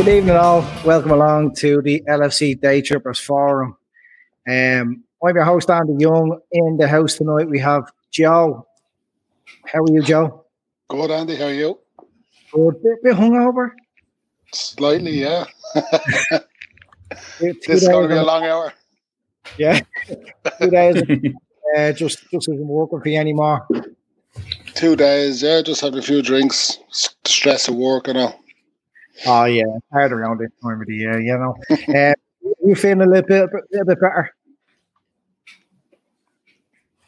Good evening, all. Welcome along to the LFC Day Trippers Forum. Um, I'm your host, Andy Young. In the house tonight, we have Joe. How are you, Joe? Good, Andy. How are you? Good. Bit, bit hungover. Slightly, yeah. Two this is going to be a long hour. Yeah, two days. uh, just just isn't working for you anymore. Two days, yeah. Just having a few drinks, stress of work and all. Oh yeah, hard around this time of the year, you know. Uh, you feeling a little bit, little bit better?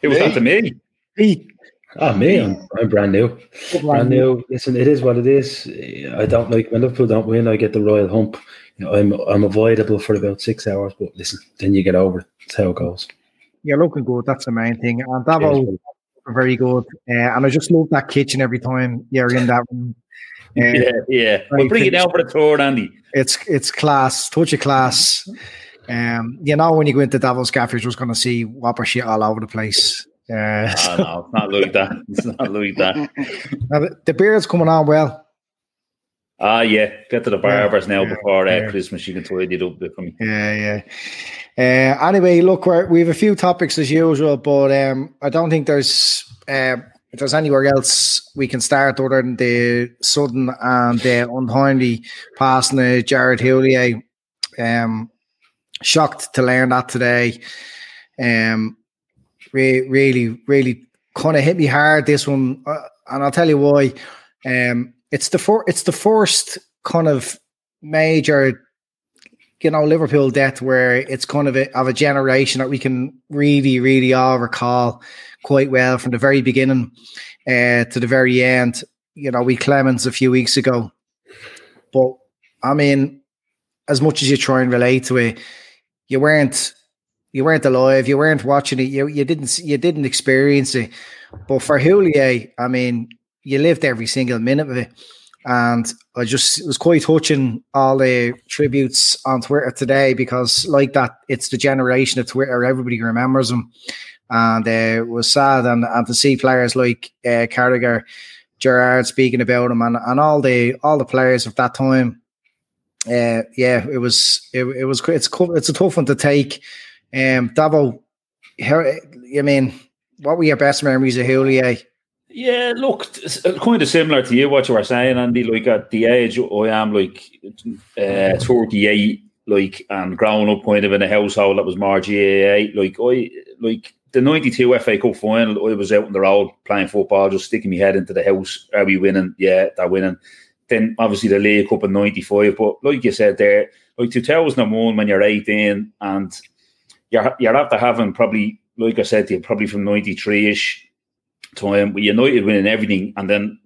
It was Me? that to me. Pete, Ah, me, I'm, I'm brand new. Brand new. Listen, it is what it is. I don't like when Liverpool don't win. I get the royal hump. You know, I'm I'm avoidable for about six hours, but listen, then you get over it. That's how it goes. You're looking good. That's the main thing. And Davo, very good. Uh, and I just love that kitchen every time you're in that room. Uh, Yeah, yeah. We'll bring it down for the tour, Andy. It's it's class, touch of class. Um, you know when you go into Davos Cafe, you're just going to see whopper shit all over the place. Uh, Oh, no, it's not like that. It's not like that. the, beard's coming on well. Ah, yeah. Get to the barbers now yeah, before uh, yeah. Christmas. You can tidy it up for me. Yeah, yeah. Uh, anyway, look, we have a few topics as usual, but um, I don't think there's uh, if there's anywhere else we can start other than the sudden and the untimely passing of Gerard Houllier. Um, shocked to learn that today. Um, re- really, really kind of hit me hard. This one, uh, and I'll tell you why. Um, it's the for, it's the first kind of major you know, Liverpool death where it's kind of a, of a generation that we can really, really all recall quite well from the very beginning uh, to the very end. You know, we Clemence a few weeks ago, but I mean, as much as you try and relate to it, you weren't you weren't alive, you weren't watching it, you you didn't you didn't experience it. But for Houllier, I mean, you lived every single minute of it. And I just was quite touching all the tributes on Twitter today because, like that, it's the generation of Twitter. Everybody remembers him, and uh, it was sad. And, and to see players like uh, Carragher, Gerrard speaking about him, and, and all the all the players of that time. Uh, yeah, it was it, it was it's it's a tough one to take. Um, Davo, I mean, what were your best memories of Houllier? Yeah, look, it's kind of similar to you what you were saying, Andy. Like at the age I am, like uh, thirty-eight, like and growing up kind of in a household that was more GAA. Like I, like the '92 FA Cup final, I was out on the road playing football, just sticking my head into the house. Are we winning? Yeah, they're winning. then obviously the League Cup in '95. But like you said there, like 2001 when you're 18 and you're you're after having probably like I said to you, probably from '93 ish time with United winning everything, and then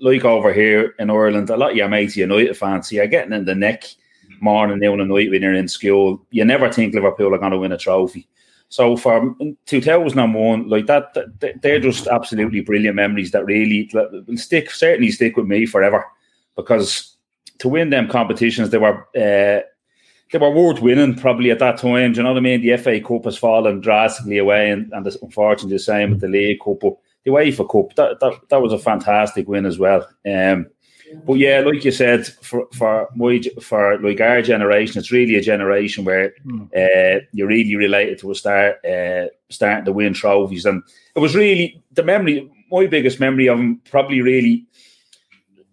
like over here in Ireland, a lot of your mates United fans, so you're getting in the neck mm-hmm. morning, noon, and night when you're in school. You never think Liverpool are going to win a trophy. So for 2001, like that, they're just absolutely brilliant memories that really will stick, certainly stick with me forever. Because to win them competitions, they were uh, they were worth winning probably at that time. Do you know what I mean? The FA Cup has fallen drastically away, and, and unfortunately the same with the League Cup. But the UEFA Cup, that, that, that was a fantastic win as well. Um, but yeah, like you said, for for my for like our generation, it's really a generation where mm. uh, you're really related to a start uh, starting to win trophies, and it was really the memory. My biggest memory of them probably really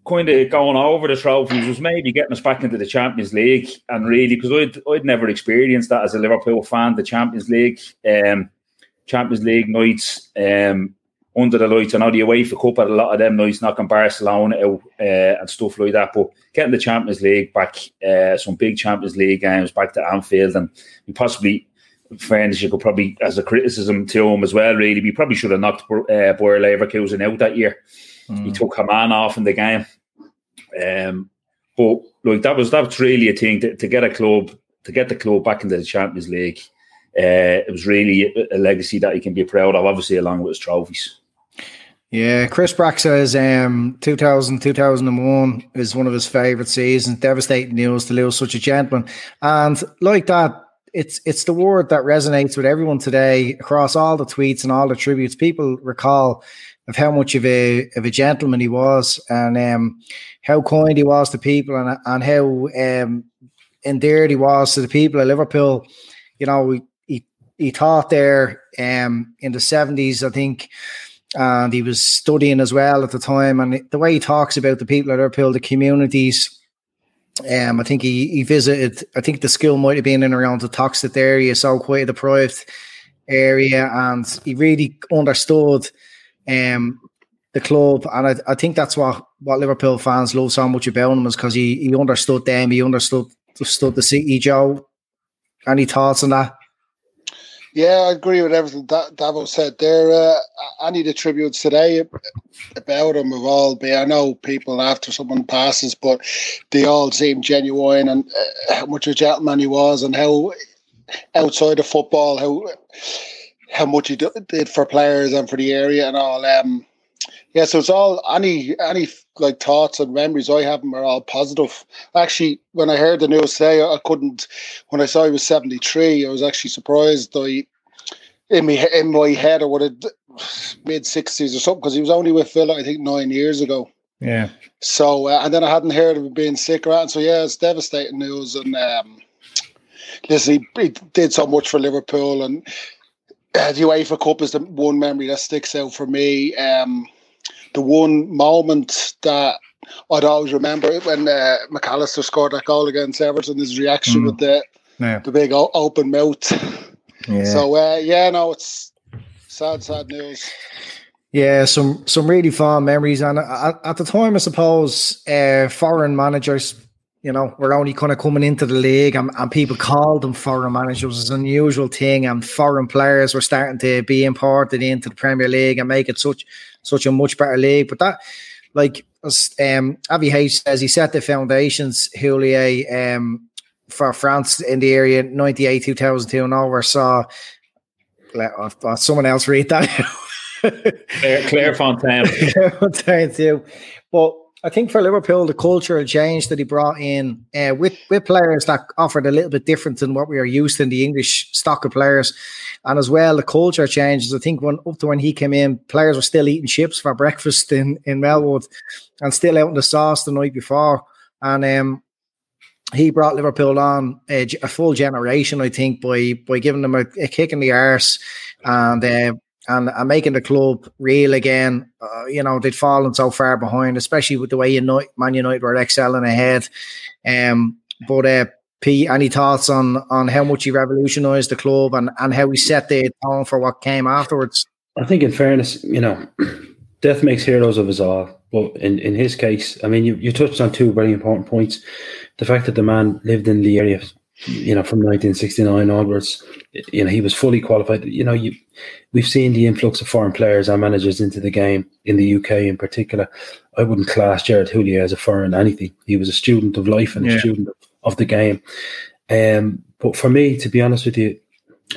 kind of going over the trophies was maybe getting us back into the Champions League, and really because I'd I'd never experienced that as a Liverpool fan, the Champions League, um, Champions League nights. Um, under the lights. I know the UEFA Cup had a lot of them nights knocking Barcelona out uh, and stuff like that. But getting the Champions League back, uh, some big Champions League games back to Anfield, and we possibly, fairness, you could probably, as a criticism to him as well, really, we probably should have knocked uh, Bayer Leverkusen out that year. Mm. He took Coman off in the game. Um, but like that was that was really a thing to, to get a club to get the club back into the Champions League. Uh, it was really a legacy that he can be proud of, obviously, along with his trophies. Yeah, Chris Brack says um, 2000, 2001 is one of his favourite seasons. Devastating news to lose such a gentleman. And like that, it's it's the word that resonates with everyone today across all the tweets and all the tributes. People recall of how much of a of a gentleman he was and um, how kind he was to people and and how um, endeared he was to the people of Liverpool. You know, he he taught there um, in the seventies, I think and he was studying as well at the time. And the way he talks about the people at Liverpool, the communities, um, I think he, he visited. I think the school might have been in around the Toxteth area, so quite a deprived area, and he really understood um, the club. And I, I think that's what what Liverpool fans love so much about him is because he he understood them, he understood understood the city. Joe, any thoughts on that? Yeah, I agree with everything that Davo said there. Uh, any of the tributes today about him have all been, I know people after someone passes, but they all seem genuine and uh, how much a gentleman he was and how outside of football, how how much he did for players and for the area and all. Um, yeah, so it's all any any like thoughts and memories I have them are all positive. Actually, when I heard the news today, I couldn't. When I saw he was seventy three, I was actually surprised. I in my in my head, I would have mid sixties or something because he was only with Villa, I think, nine years ago. Yeah. So uh, and then I hadn't heard of him being sick around. So yeah, it's devastating news. And um, listen, he, he did so much for Liverpool, and uh, the UEFA Cup is the one memory that sticks out for me. Um, the one moment that I'd always remember it when uh, McAllister scored that goal against Everton, his reaction mm. with the yeah. the big open mouth. Yeah. So uh, yeah, no, it's sad, sad news. Yeah, some some really fond memories, and at, at the time, I suppose uh, foreign managers, you know, were only kind of coming into the league, and, and people called them foreign managers. It's an unusual thing, and foreign players were starting to be imported into the Premier League and make it such such a much better league. But that, like, as um, Avi H says, he set the foundations, Houllier, um, for France in the area, 98, 2002, and all. over. Saw let uh, someone else read that. Claire, Clairefontaine. Clairefontaine, too. But I think for Liverpool, the cultural change that he brought in uh, with with players that offered a little bit different than what we are used to in the English stock of players, and as well the culture changes. I think when up to when he came in, players were still eating chips for breakfast in in Melwood, and still out in the sauce the night before. And um, he brought Liverpool on a, a, full generation, I think, by by giving them a, a kick in the arse and uh, and, and making the club real again. Uh, you know, they'd fallen so far behind, especially with the way United, Man United were excelling ahead. Um, but uh, P, any thoughts on on how much he revolutionised the club and, and how he set the tone for what came afterwards? I think, in fairness, you know, death makes heroes of us all. But in, in his case, I mean, you, you touched on two very important points. The fact that the man lived in the area, you know, from 1969 onwards, you know, he was fully qualified. You know, you we've seen the influx of foreign players and managers into the game in the UK in particular. I wouldn't class Gerard Houllier as a foreign anything. He was a student of life and yeah. a student of, of the game. Um, but for me, to be honest with you,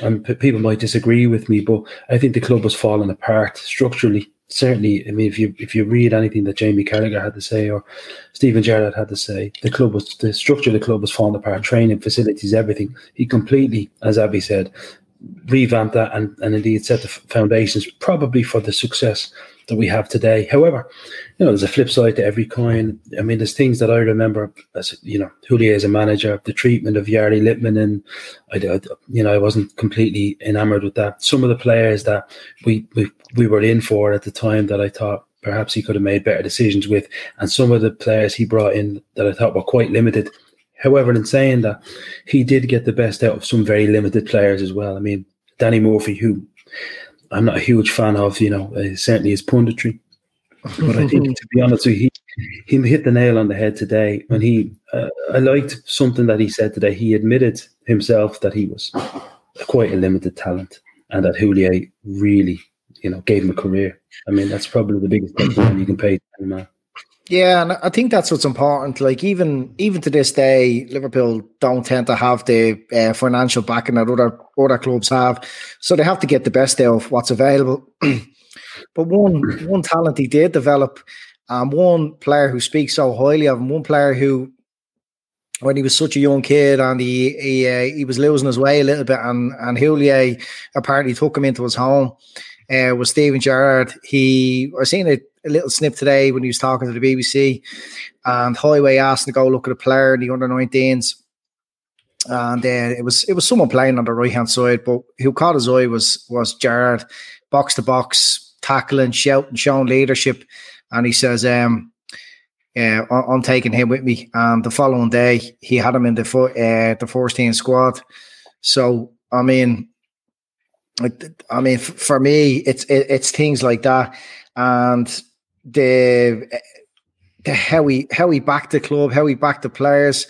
and people might disagree with me, but I think the club has fallen apart structurally. Certainly, I mean, if you if you read anything that Jamie Carragher had to say or Steven Gerrard had to say, the club was the structure of the club was falling apart. Training facilities, everything. He completely, as Abby said, revamped that and, and indeed set the foundations probably for the success that we have today. However, you know, there's a flip side to every coin. I mean, there's things that I remember as you know, Houllier as a manager, the treatment of Jari and I, I, you know, I wasn't completely enamored with that. Some of the players that we, we we were in for at the time that I thought perhaps he could have made better decisions with, and some of the players he brought in that I thought were quite limited. However, in saying that, he did get the best out of some very limited players as well. I mean, Danny Murphy, who I'm not a huge fan of, you know, uh, certainly his punditry. But I think, to be honest he, he hit the nail on the head today when he. Uh, I liked something that he said today. He admitted himself that he was quite a limited talent, and that Houllier really, you know, gave him a career. I mean, that's probably the biggest compliment you can pay to man. Yeah, and I think that's what's important. Like even even to this day, Liverpool don't tend to have the uh, financial backing that other other clubs have, so they have to get the best out of what's available. but one one talent he did develop, and um, one player who speaks so highly of him, one player who, when he was such a young kid and he he, uh, he was losing his way a little bit, and and Houllier apparently took him into his home. Uh, was Steven Gerrard. He I seen it a little snip today when he was talking to the BBC, and Highway asked to go look at a player in the under 19s. And uh, it was it was someone playing on the right hand side, but who caught his eye was was Gerrard, box to box, tackling, shouting, showing leadership. And he says, um, yeah, I'm taking him with me. And the following day, he had him in the uh, the team squad. So I mean, I mean, for me, it's it's things like that, and the the how he how he backed the club, how he backed the players.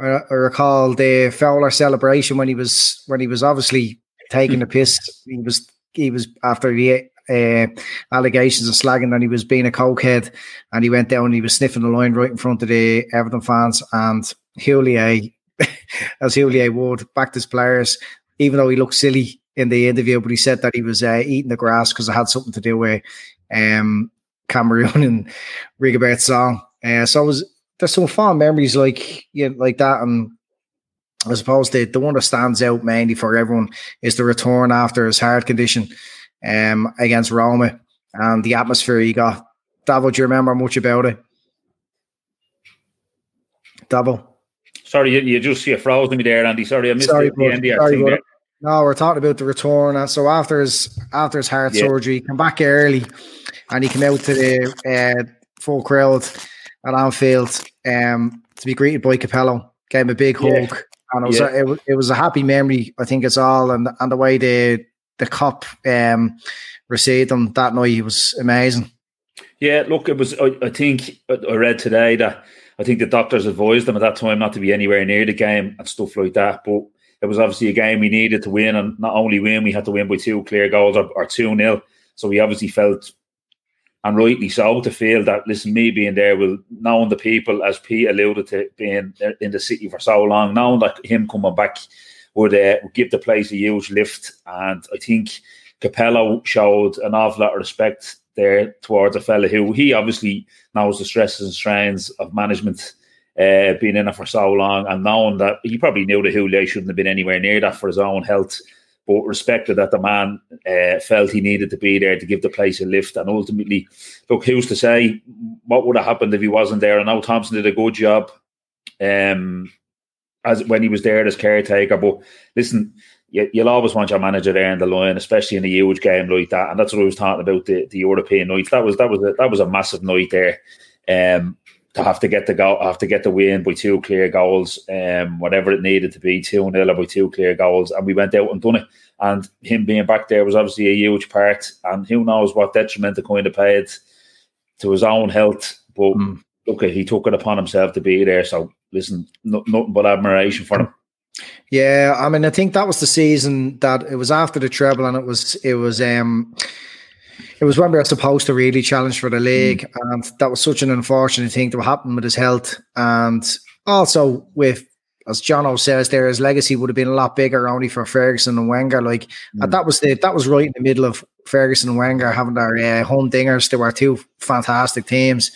I, recall the Fowler celebration when he was when he was obviously taking the piss. He was he was after the uh, allegations of slagging and he was being a cokehead. And he went down and he was sniffing the line right in front of the Everton fans. And Houllier, as Houllier would, backed his players, even though he looked silly in the interview, but he said that he was uh, eating the grass because it had something to do with um, Cameroon and Rigobert's song. Uh, so I was, there's some fond memories like you know, like that, and I suppose the the one that stands out mainly for everyone is the return after his heart condition um, against Roma and the atmosphere he got. Davo, do you remember much about it? Davo. Sorry, you, you just you froze me there, Andy. Sorry, I missed sorry, the, end sorry. No, we're talking about the return. And so after his after his heart yeah. surgery, come back early and he came out to the uh, full crowd at Anfield um, to be greeted by Capello. Gave him a big hug, yeah. and it was, yeah. a, it, it, was a happy memory. I think it's all, and and the way the the Kop um, received him that night was amazing. Yeah, look, it was. I, I think I read today that I think the doctors advised them at that time not to be anywhere near the game and stuff like that. But it was obviously a game we needed to win, and not only win, we had to win by two clear goals or, or two nil. So we obviously felt and rightly so, to feel that, listen, me being there will, knowing the people, as Pete alluded to, being in the city for so long, knowing that him coming back would, uh, give the place a huge lift. And I think Capello showed an awful lot of respect there towards a fella who he obviously knows the stresses and strains of management. Uh, being in it for so long and knowing that he probably knew that Houllier shouldn't have been anywhere near that for his own health but respected that the man uh, felt he needed to be there to give the place a lift. And ultimately, look, who's to say what would have happened if he wasn't there? I know Thompson did a good job um, as when he was there as caretaker. But listen, you, will always want your manager there in the line, especially in a huge game like that. And that's what I was talking about the, the European nights. That was that was a, that was a massive night there. Um, to have to get the goal, have to get the win by two clear goals, um, whatever it needed to be, two nil or by two clear goals, and we went out and done it. And him being back there was obviously a huge part. And who knows what detriment kind of paid to his own health. But mm. look, he took it upon himself to be there. So listen, no, nothing but admiration for him. Yeah, I mean, I think that was the season that it was after the treble, and it was it was um it was when we were supposed to really challenge for the league, mm. and that was such an unfortunate thing to happen with his health, and also with as Jono says there, his legacy would have been a lot bigger only for Ferguson and Wenger. Like mm. that was the that was right in the middle of Ferguson and Wenger having their uh, home dingers. There were two fantastic teams,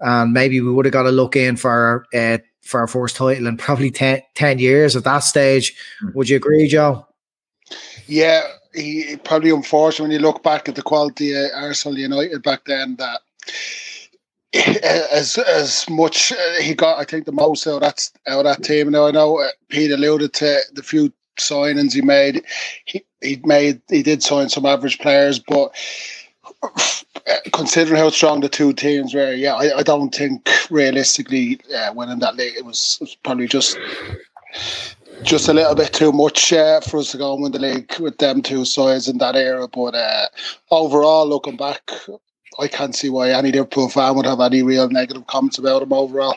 and maybe we would have got a look in for uh, for our first title in probably 10, 10 years at that stage. Mm. Would you agree, Joe? Yeah, he probably unfortunate when you look back at the quality of Arsenal United back then that as as much uh, he got, I think the most out of that out of that team. Now I know uh, Pete alluded to the few signings he made. He he made he did sign some average players, but considering how strong the two teams were, yeah, I, I don't think realistically uh, winning that league it was, it was, probably just just a little bit too much uh, for us to go and win the league with them two sides in that era. But uh, overall, looking back, I can't see why any Liverpool fan would have any real negative comments about him overall.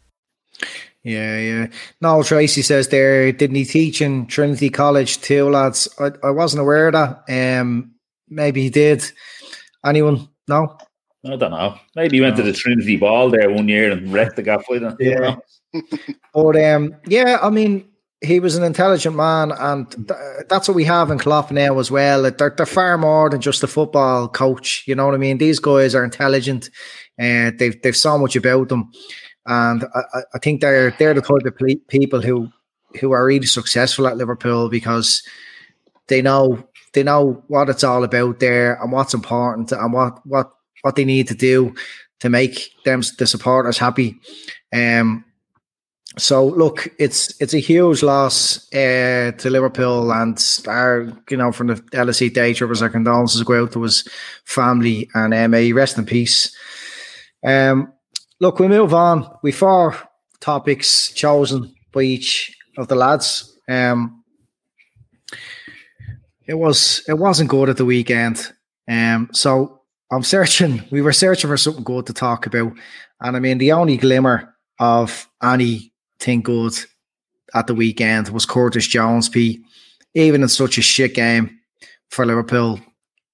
Yeah, yeah. Noel Tracy says there, didn't he teach in Trinity College too, lads? I, I wasn't aware of that. Um, maybe he did. Anyone? No? I don't know. Maybe he went no. to the Trinity Ball there one year and wrecked the gaff with Yeah. but um, yeah, I mean, he was an intelligent man, and th- that's what we have in Klopp now as well. They're, they're far more than just a football coach. You know what I mean? These guys are intelligent, and uh, they've they've so much about them and I, I think they're they're the type of people who who are really successful at Liverpool because they know they know what it's all about there and what's important and what what what they need to do to make them the supporters happy. Um, so look, it's it's a huge loss uh, to Liverpool, and our you know from the LFC day trippers, our condolences go out to his family and uh, may rest in peace. Um, Look, we move on. We four topics chosen by each of the lads. Um, it was it wasn't good at the weekend. Um, so I'm searching. We were searching for something good to talk about, and I mean the only glimmer of anything good at the weekend was Curtis Jones. P. Even in such a shit game for Liverpool,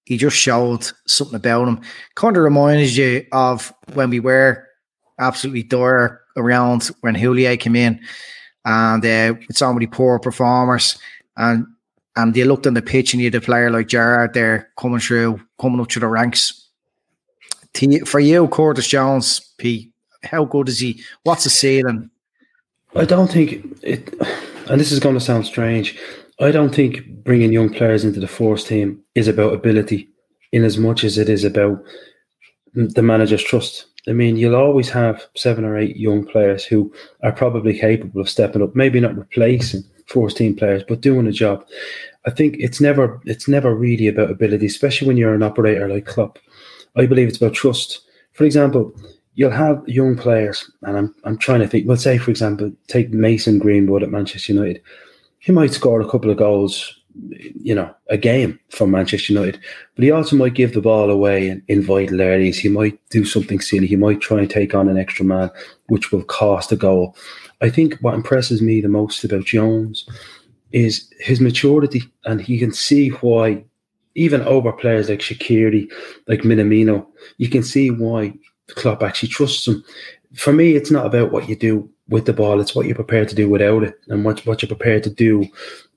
he just showed something about him. Kind of reminded you of when we were absolutely dire around when Houllier came in, and uh, with so many poor performers, and and they looked on the pitch and you had a player like Gerrard there coming through, coming up to the ranks. For you, Curtis Jones, P, how good is he? What's the ceiling? I don't think it, and this is going to sound strange. I don't think bringing young players into the force team is about ability, in as much as it is about the manager's trust. I mean, you'll always have seven or eight young players who are probably capable of stepping up, maybe not replacing first team players, but doing a job. I think it's never it's never really about ability, especially when you're an operator like Klopp. I believe it's about trust. For example, you'll have young players, and I'm I'm trying to think. Well, say for example, take Mason Greenwood at Manchester United. He might score a couple of goals you know, a game for Manchester United. But he also might give the ball away in, in vital areas. He might do something silly. He might try and take on an extra man, which will cost a goal. I think what impresses me the most about Jones is his maturity, and he can see why, even over players like Shaqiri, like Minamino, you can see why Klopp actually trusts him. For me, it's not about what you do with the ball; it's what you're prepared to do without it, and what what you're prepared to do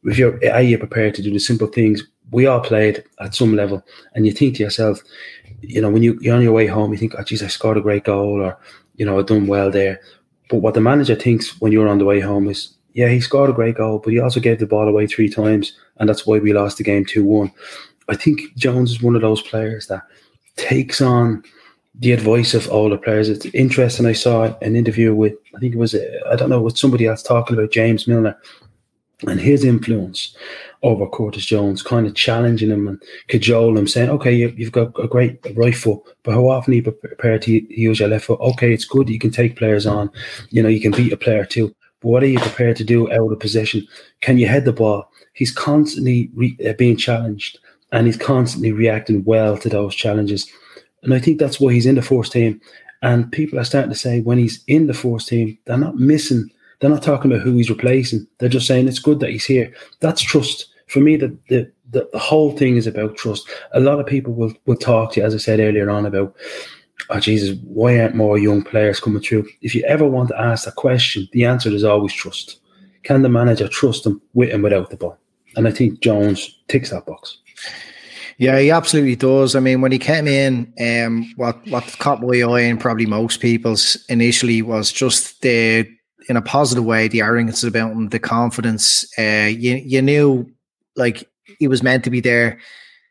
if you're are you prepared to do the simple things we all played at some level and you think to yourself you know when you, you're on your way home you think oh geez I scored a great goal or you know I've done well there but what the manager thinks when you're on the way home is yeah he scored a great goal but he also gave the ball away three times and that's why we lost the game 2-1 I think Jones is one of those players that takes on the advice of all the players. It's interesting. I saw an interview with, I think it was, I don't know, with somebody else talking about James Milner and his influence over Curtis Jones, kind of challenging him and cajoling him, saying, "Okay, you, have got a great right foot, but how often are you prepared to use your left foot? Okay, it's good you can take players on, you know, you can beat a player too, but what are you prepared to do out of position? Can you head the ball? He's constantly re- uh, being challenged, and he's constantly reacting well to those challenges, and I think that's why he's in the first team. And people are starting to say when he's in the first team, they're not missing they're not talking about who he's replacing. They're just saying it's good that he's here. That's trust. For me, the, the, the, the whole thing is about trust. A lot of people will, will talk to you, as I said earlier on, about, oh, Jesus, why aren't more young players coming through? If you ever want to ask that question, the answer is always trust. Can the manager trust him with and without the ball? And I think Jones ticks that box. Yeah, he absolutely does. I mean, when he came in, um, what what caught my eye and probably most people's initially was just the in a positive way, the arrogance about him, the confidence. Uh, you you knew like he was meant to be there.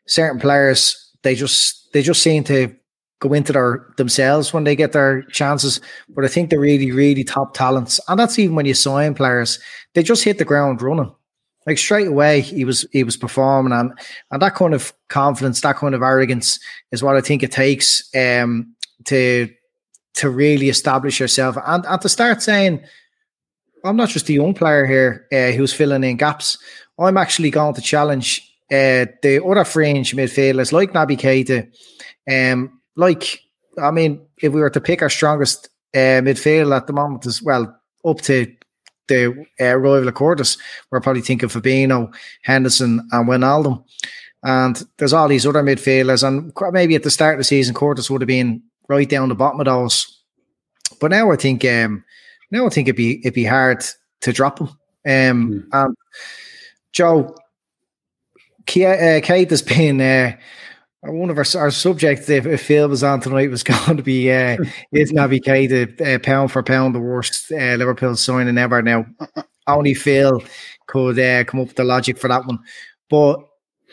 Certain players, they just they just seem to go into their themselves when they get their chances. But I think they're really, really top talents, and that's even when you sign players, they just hit the ground running. Like straight away, he was he was performing, and and that kind of confidence, that kind of arrogance, is what I think it takes um, to to really establish yourself and, and to start saying, I'm not just a young player here uh, who's filling in gaps. I'm actually going to challenge uh, the other fringe midfielders like Naby Keita. Um, like, I mean, if we were to pick our strongest uh, midfield at the moment as well, up to the uh, rival of Curtis, we're probably thinking Fabinho, Henderson, and Wijnaldum. And there's all these other midfielders, and maybe at the start of the season, Curtis would have been right down the bottom of those. But now I think um, now I think it'd be it'd be hard to drop him. Um, mm. um Joe, uh, Keita has been uh, one of our, our subjects. If, if Phil was on tonight, was going to be uh, is Naby Keita uh, pound for pound the worst uh, Liverpool signing ever. Now, only Phil could uh, come up with the logic for that one, but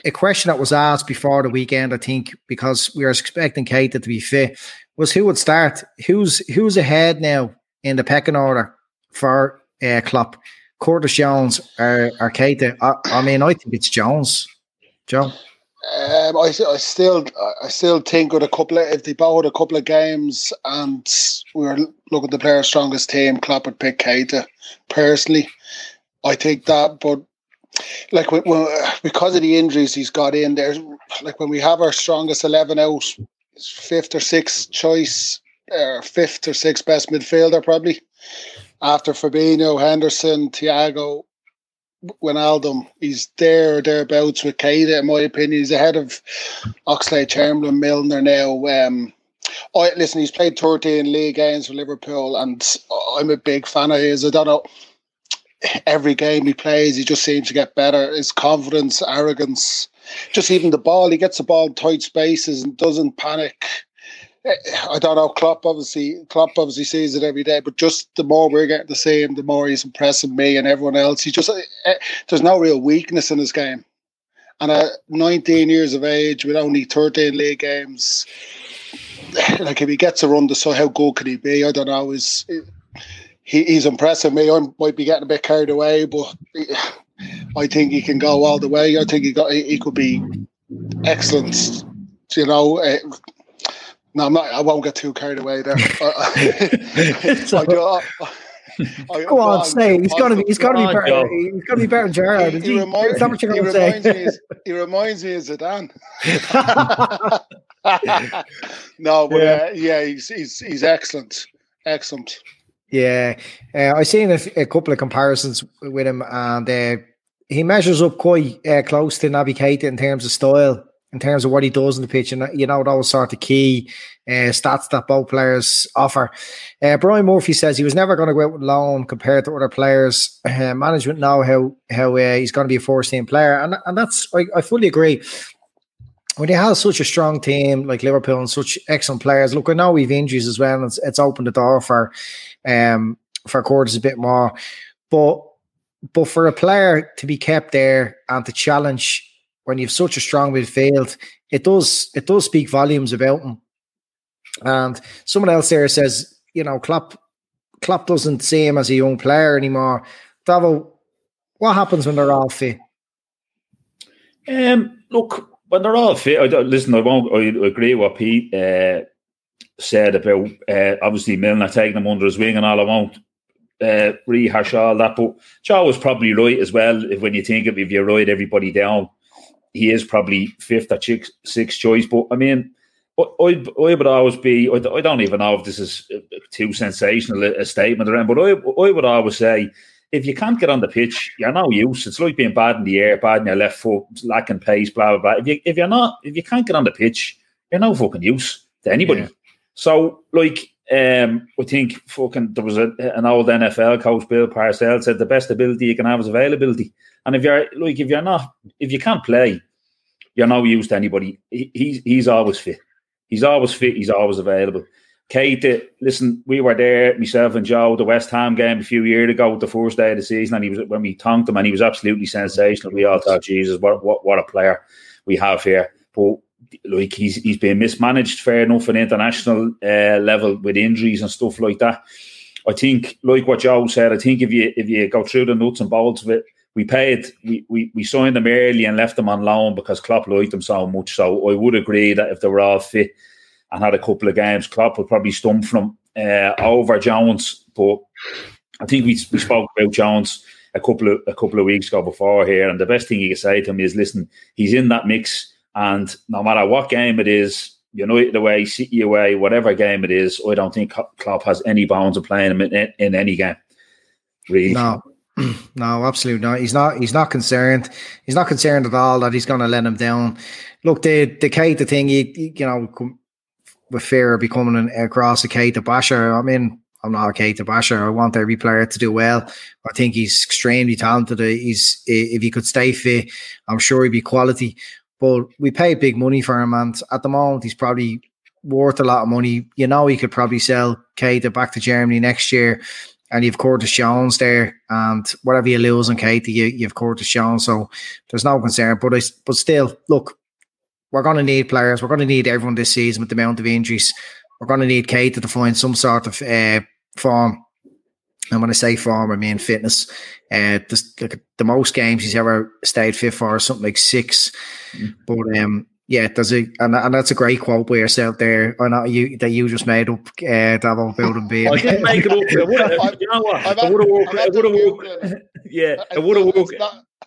a question that was asked before the weekend, I think, because we were expecting Keita to be fit, was who would start? Who's who's ahead now in the pecking order for uh, Klopp. Curtis Jones or, or Keita. I, I, mean, I think it's Jones. Joe. Um, I, I still, I still think with a couple of if they bought a couple of games and we were looking to play our strongest team, Klopp would pick Keita. Personally, I think that, but like when, because of the injuries he's got in there, like when we have our strongest eleven out, fifth or sixth choice fifth or sixth best midfielder probably after Fabinho, Henderson, Thiago, Wijnaldum. He's there or thereabouts with Keita, in my opinion. He's ahead of Oxlade-Chamberlain, Milner now. Um, I listen. He's played 13 league games for Liverpool, and I'm a big fan of his. I don't know. Every game he plays, he just seems to get better. His confidence, arrogance, just even the ball. He gets the ball in tight spaces and doesn't panic. I don't know. Klopp obviously, Klopp obviously sees it every day. But just the more we're getting to see him, the more he's impressing me and everyone else. He just eh, there's no real weakness in his game. And at 19 years of age, with only 13 league games, like if he gets a run, so how good can he be? I don't know. Is he, he's impressing me. I might be getting a bit carried away, but I think he can go all the way. I think he got he could be excellent. You know, eh, no, I'm not. I won't get too carried away there. I, do, I, I, Go on, say he's got to be. He's got to be better. He's got to be better than Gerrard. He, he, reminds, he, he, reminds me, he reminds me of Zidane. no, but yeah, uh, yeah he's, he's he's excellent, excellent. Yeah, uh, I've seen a, a, couple of comparisons with him, and uh, he measures up quite uh, close to Naby Keita in terms of style in terms of what he does in the pitch, and you know those sort of key uh, stats that both players offer. Uh, Brian Murphy says he was never going to go out with loan compared to other players. Uh, management know how how uh, he's going to be a first team player, and and that's I, I fully agree. When you have such a strong team like Liverpool and such excellent players, look, I know we've injuries as well, and it's, it's opened the door for um for Curtis a bit more, but but for a player to be kept there and to challenge when you have such a strong midfield, it does it does speak volumes about him. And someone else there says, you know, Klopp, Klopp doesn't see him as a young player anymore. Davo, what happens when they're all fit? Um, look, when they're all fit, I don't, listen. I won't. I agree with what Pete uh, said about uh, obviously Milner taking him under his wing and all. I won't uh, rehash all that, but Joe was probably right as well. If when you think of if you write everybody down, he is probably fifth or sixth, sixth choice. But I mean, I, I would always be. I don't even know if this is too sensational a statement around, but I, I would always say if you can't get on the pitch, you're no use. It's like being bad in the air, bad in your left foot, lacking pace, blah blah blah. If you if you're not if you can't get on the pitch, you're no fucking use to anybody. Yeah. So like um, I think fucking there was a, an old NFL coach, Bill Parcells, said the best ability you can have is availability. And if you're like if you're not if you can't play, you're no use to anybody. He, he's he's always fit. He's always fit. He's always available. Keita, listen, we were there, myself and Joe, the West Ham game a few years ago, with the first day of the season, and he was when we thanked him, and he was absolutely sensational. We all thought, Jesus, what what what a player we have here. But like he's he's been mismanaged, fair enough, at international uh, level with injuries and stuff like that. I think, like what Joe said, I think if you if you go through the nuts and bolts of it, we paid, we, we, we signed them early and left them on loan because Klopp liked them so much. So I would agree that if they were all fit and had a couple of games, Klopp would probably stump from uh, over Jones. But I think we, we spoke about Jones a couple of a couple of weeks ago before here, and the best thing you can say to him is, listen, he's in that mix, and no matter what game it is, United away, City away, whatever game it is, I don't think Klopp has any bounds of playing him in, in, any game. Really, no. No, absolutely not. He's not. He's not concerned. He's not concerned at all that he's going to let him down. Look, the the Keita, the thing, you, you know, with fear of becoming an, across a the basher. I mean, I'm not a Keita basher. I want every player to do well. I think he's extremely talented. He's if he could stay fit, I'm sure he'd be quality. But we paid big money for him, and at the moment, he's probably worth a lot of money. You know, he could probably sell Keita back to Germany next year. And you've Curtis Jones there, and whatever you lose on Keita, you, you've Curtis Jones. So there's no concern. But I, but still, look, we're going to need players. We're going to need everyone this season with the amount of injuries. We're going to need Keita to find some sort of uh, form. And when I say form, I mean fitness. Uh, this, like the most games he's ever stayed fit for is something like six. Mm. But um, yeah, there's a and, and that's a great quote by yourself there. Or not you that you just made up, uh, Davo Building being. I didn't make it up. you know what? I would have walked. I would have walked. Yeah, I would have walked.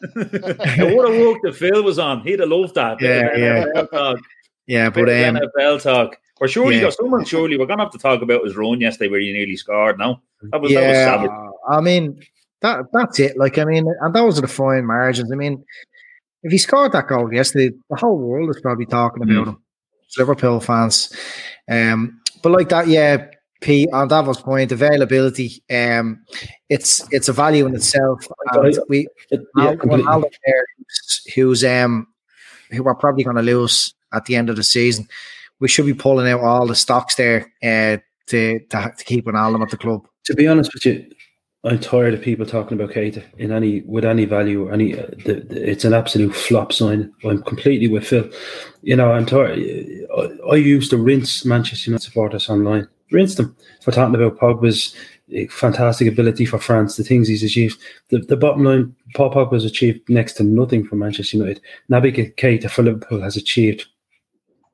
it would have worked if Phil was on. He'd have loved that. Yeah, yeah. Yeah, but um, NFL talk. Or surely, yeah. someone surely we're gonna have to talk about his run yesterday where he nearly scored. No, that was yeah. That was I mean, that that's it. Like, I mean, and those are the fine margins. I mean, if he scored that goal yesterday, the whole world is probably talking about mm. him. Liverpool fans, um, but like that, yeah. P on Davos' point, availability, um, it's it's a value in itself. And we yeah, there who's, um who are probably going to lose at the end of the season. We should be pulling out all the stocks there uh, to, to to keep an eye on at the club. To be honest with you, I'm tired of people talking about Keita in any with any value any. Uh, the, the, it's an absolute flop sign. I'm completely with Phil. You know, I'm tired. I, I used to rinse Manchester United supporters online, rinse them for talking about Pogba's eh, fantastic ability for France, the things he's achieved. The, the bottom line, Paul Pogba has achieved next to nothing for Manchester United. Naby Keita for Liverpool has achieved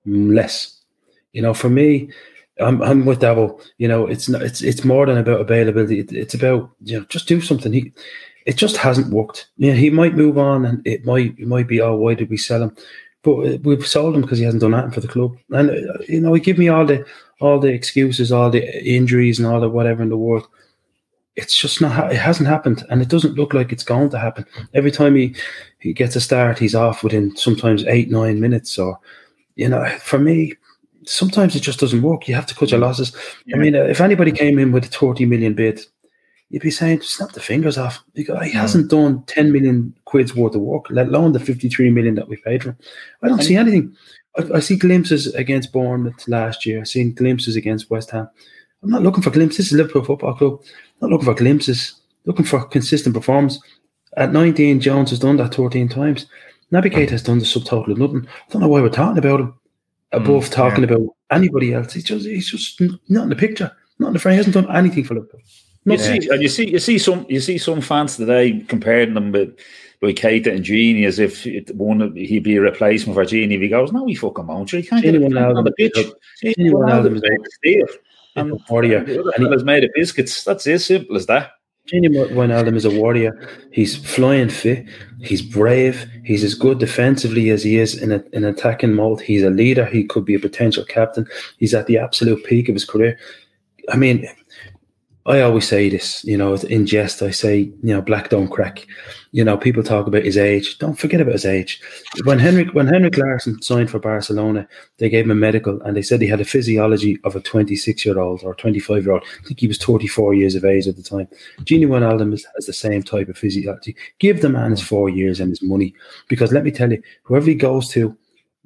less. You know, for me, I'm I'm with Davo. You know, it's not it's it's more than about availability. It, it's about you know just do something. He it just hasn't worked. Yeah, he might move on, and it might it might be oh why did we sell him? But we've sold him because he hasn't done anything for the club. And uh, you know, he give me all the all the excuses, all the injuries, and all the whatever in the world. It's just not. It hasn't happened, and it doesn't look like it's going to happen. Every time he he gets a start, he's off within sometimes eight nine minutes. Or you know, for me, sometimes it just doesn't work. You have to cut your losses. Yeah. I mean, uh, if anybody came in with a 30 million bid, you'd be saying, snap the fingers off. Because he hasn't done 10 million quid's worth of work, let alone the 53 million that we paid for him. I don't and see anything. I, I, see glimpses against Bournemouth last year. I've seen glimpses against West Ham. I'm not looking for glimpses. This is Liverpool Football Club. I'm not looking for glimpses. Looking for consistent performance. At 19, Jones has done that 13 times. Naby Keita has done the subtotal of nothing. I don't know why we're talking about him. Above Mm, talking yeah. about anybody else. He's just he's just not in the picture, not in the frame. He hasn't done anything for Liverpool. You Nothing. see, and you see, you see some, you see some fans today comparing them with like Keita and Gini as if it, one he'd be a replacement for Gini. If he goes, no, he fucking won't. He can't get Gini it Wijnaldum on the pitch. Gini Wijnaldum Wijnaldum is made the steal. a warrior. The And he- fella's made of biscuits. That's as simple as that. Gini Wijnaldum is a warrior. He's flying fit. He's brave. He's as good defensively as he is in a, in attacking mode. He's a leader. He could be a potential captain. He's at the absolute peak of his career. I mean, I always say this, you know, in jest. I say, you know, black don't crack. You know, people talk about his age. Don't forget about his age. When Henrik when Henrik Larsson signed for Barcelona, they gave him a medical and they said he had a physiology of a 26 year old or 25 year old. I think he was 34 years of age at the time. Gini Wijnaldum is- has the same type of physiology. Give the man his four years and his money because let me tell you, whoever he goes to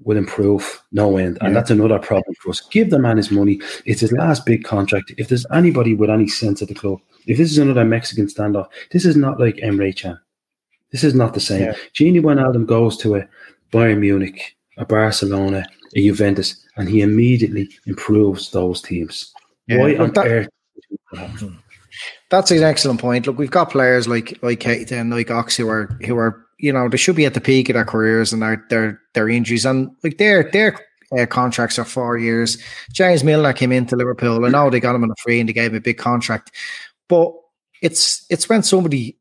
will improve no end. And Yeah. that's another problem for us. Give the man his money. It's his last big contract. If there's anybody with any sense at the club, if this is another Mexican standoff, this is not like Emre Can. This is not the same. Yeah. Gini Wijnaldum goes to a Bayern Munich, a Barcelona, a Juventus, and he immediately improves those teams. Yeah, Why on that- earth? Hmm. That's an excellent point. Look, we've got players like like Keita and like Ox who are who are you know they should be at the peak of their careers and their their their injuries and like their their uh, contracts are four years. James Milner came into Liverpool. I know they got him on a free and they gave him a big contract, but it's it's when somebody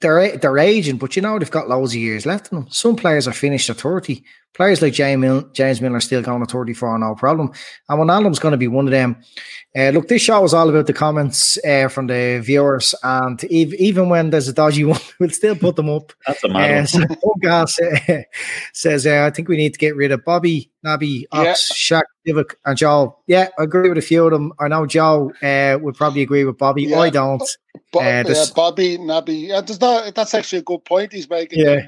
they're they're aging, but you know they've got loads of years left in them. Some players are finished at thirty. Players like James Mil- James Milner still going at thirty four, no problem. And Wijnaldum's going to be one of them. Uh, look, this show is all about the comments uh, from the viewers, and ev- even when there's a dodgy one, we'll still put them up. That's a mad Uh, so one. Podcast uh, says, uh, I think we need to get rid of Bobby, Naby, Ox, Shaq, Divock, and Joe. Yeah, I agree with a few of them. I know Joe uh, would probably agree with Bobby. Yeah. I don't. Bo- Uh, yeah, there's- Bobby, Naby. Yeah, there's not, that's actually a good point he's making. Yeah.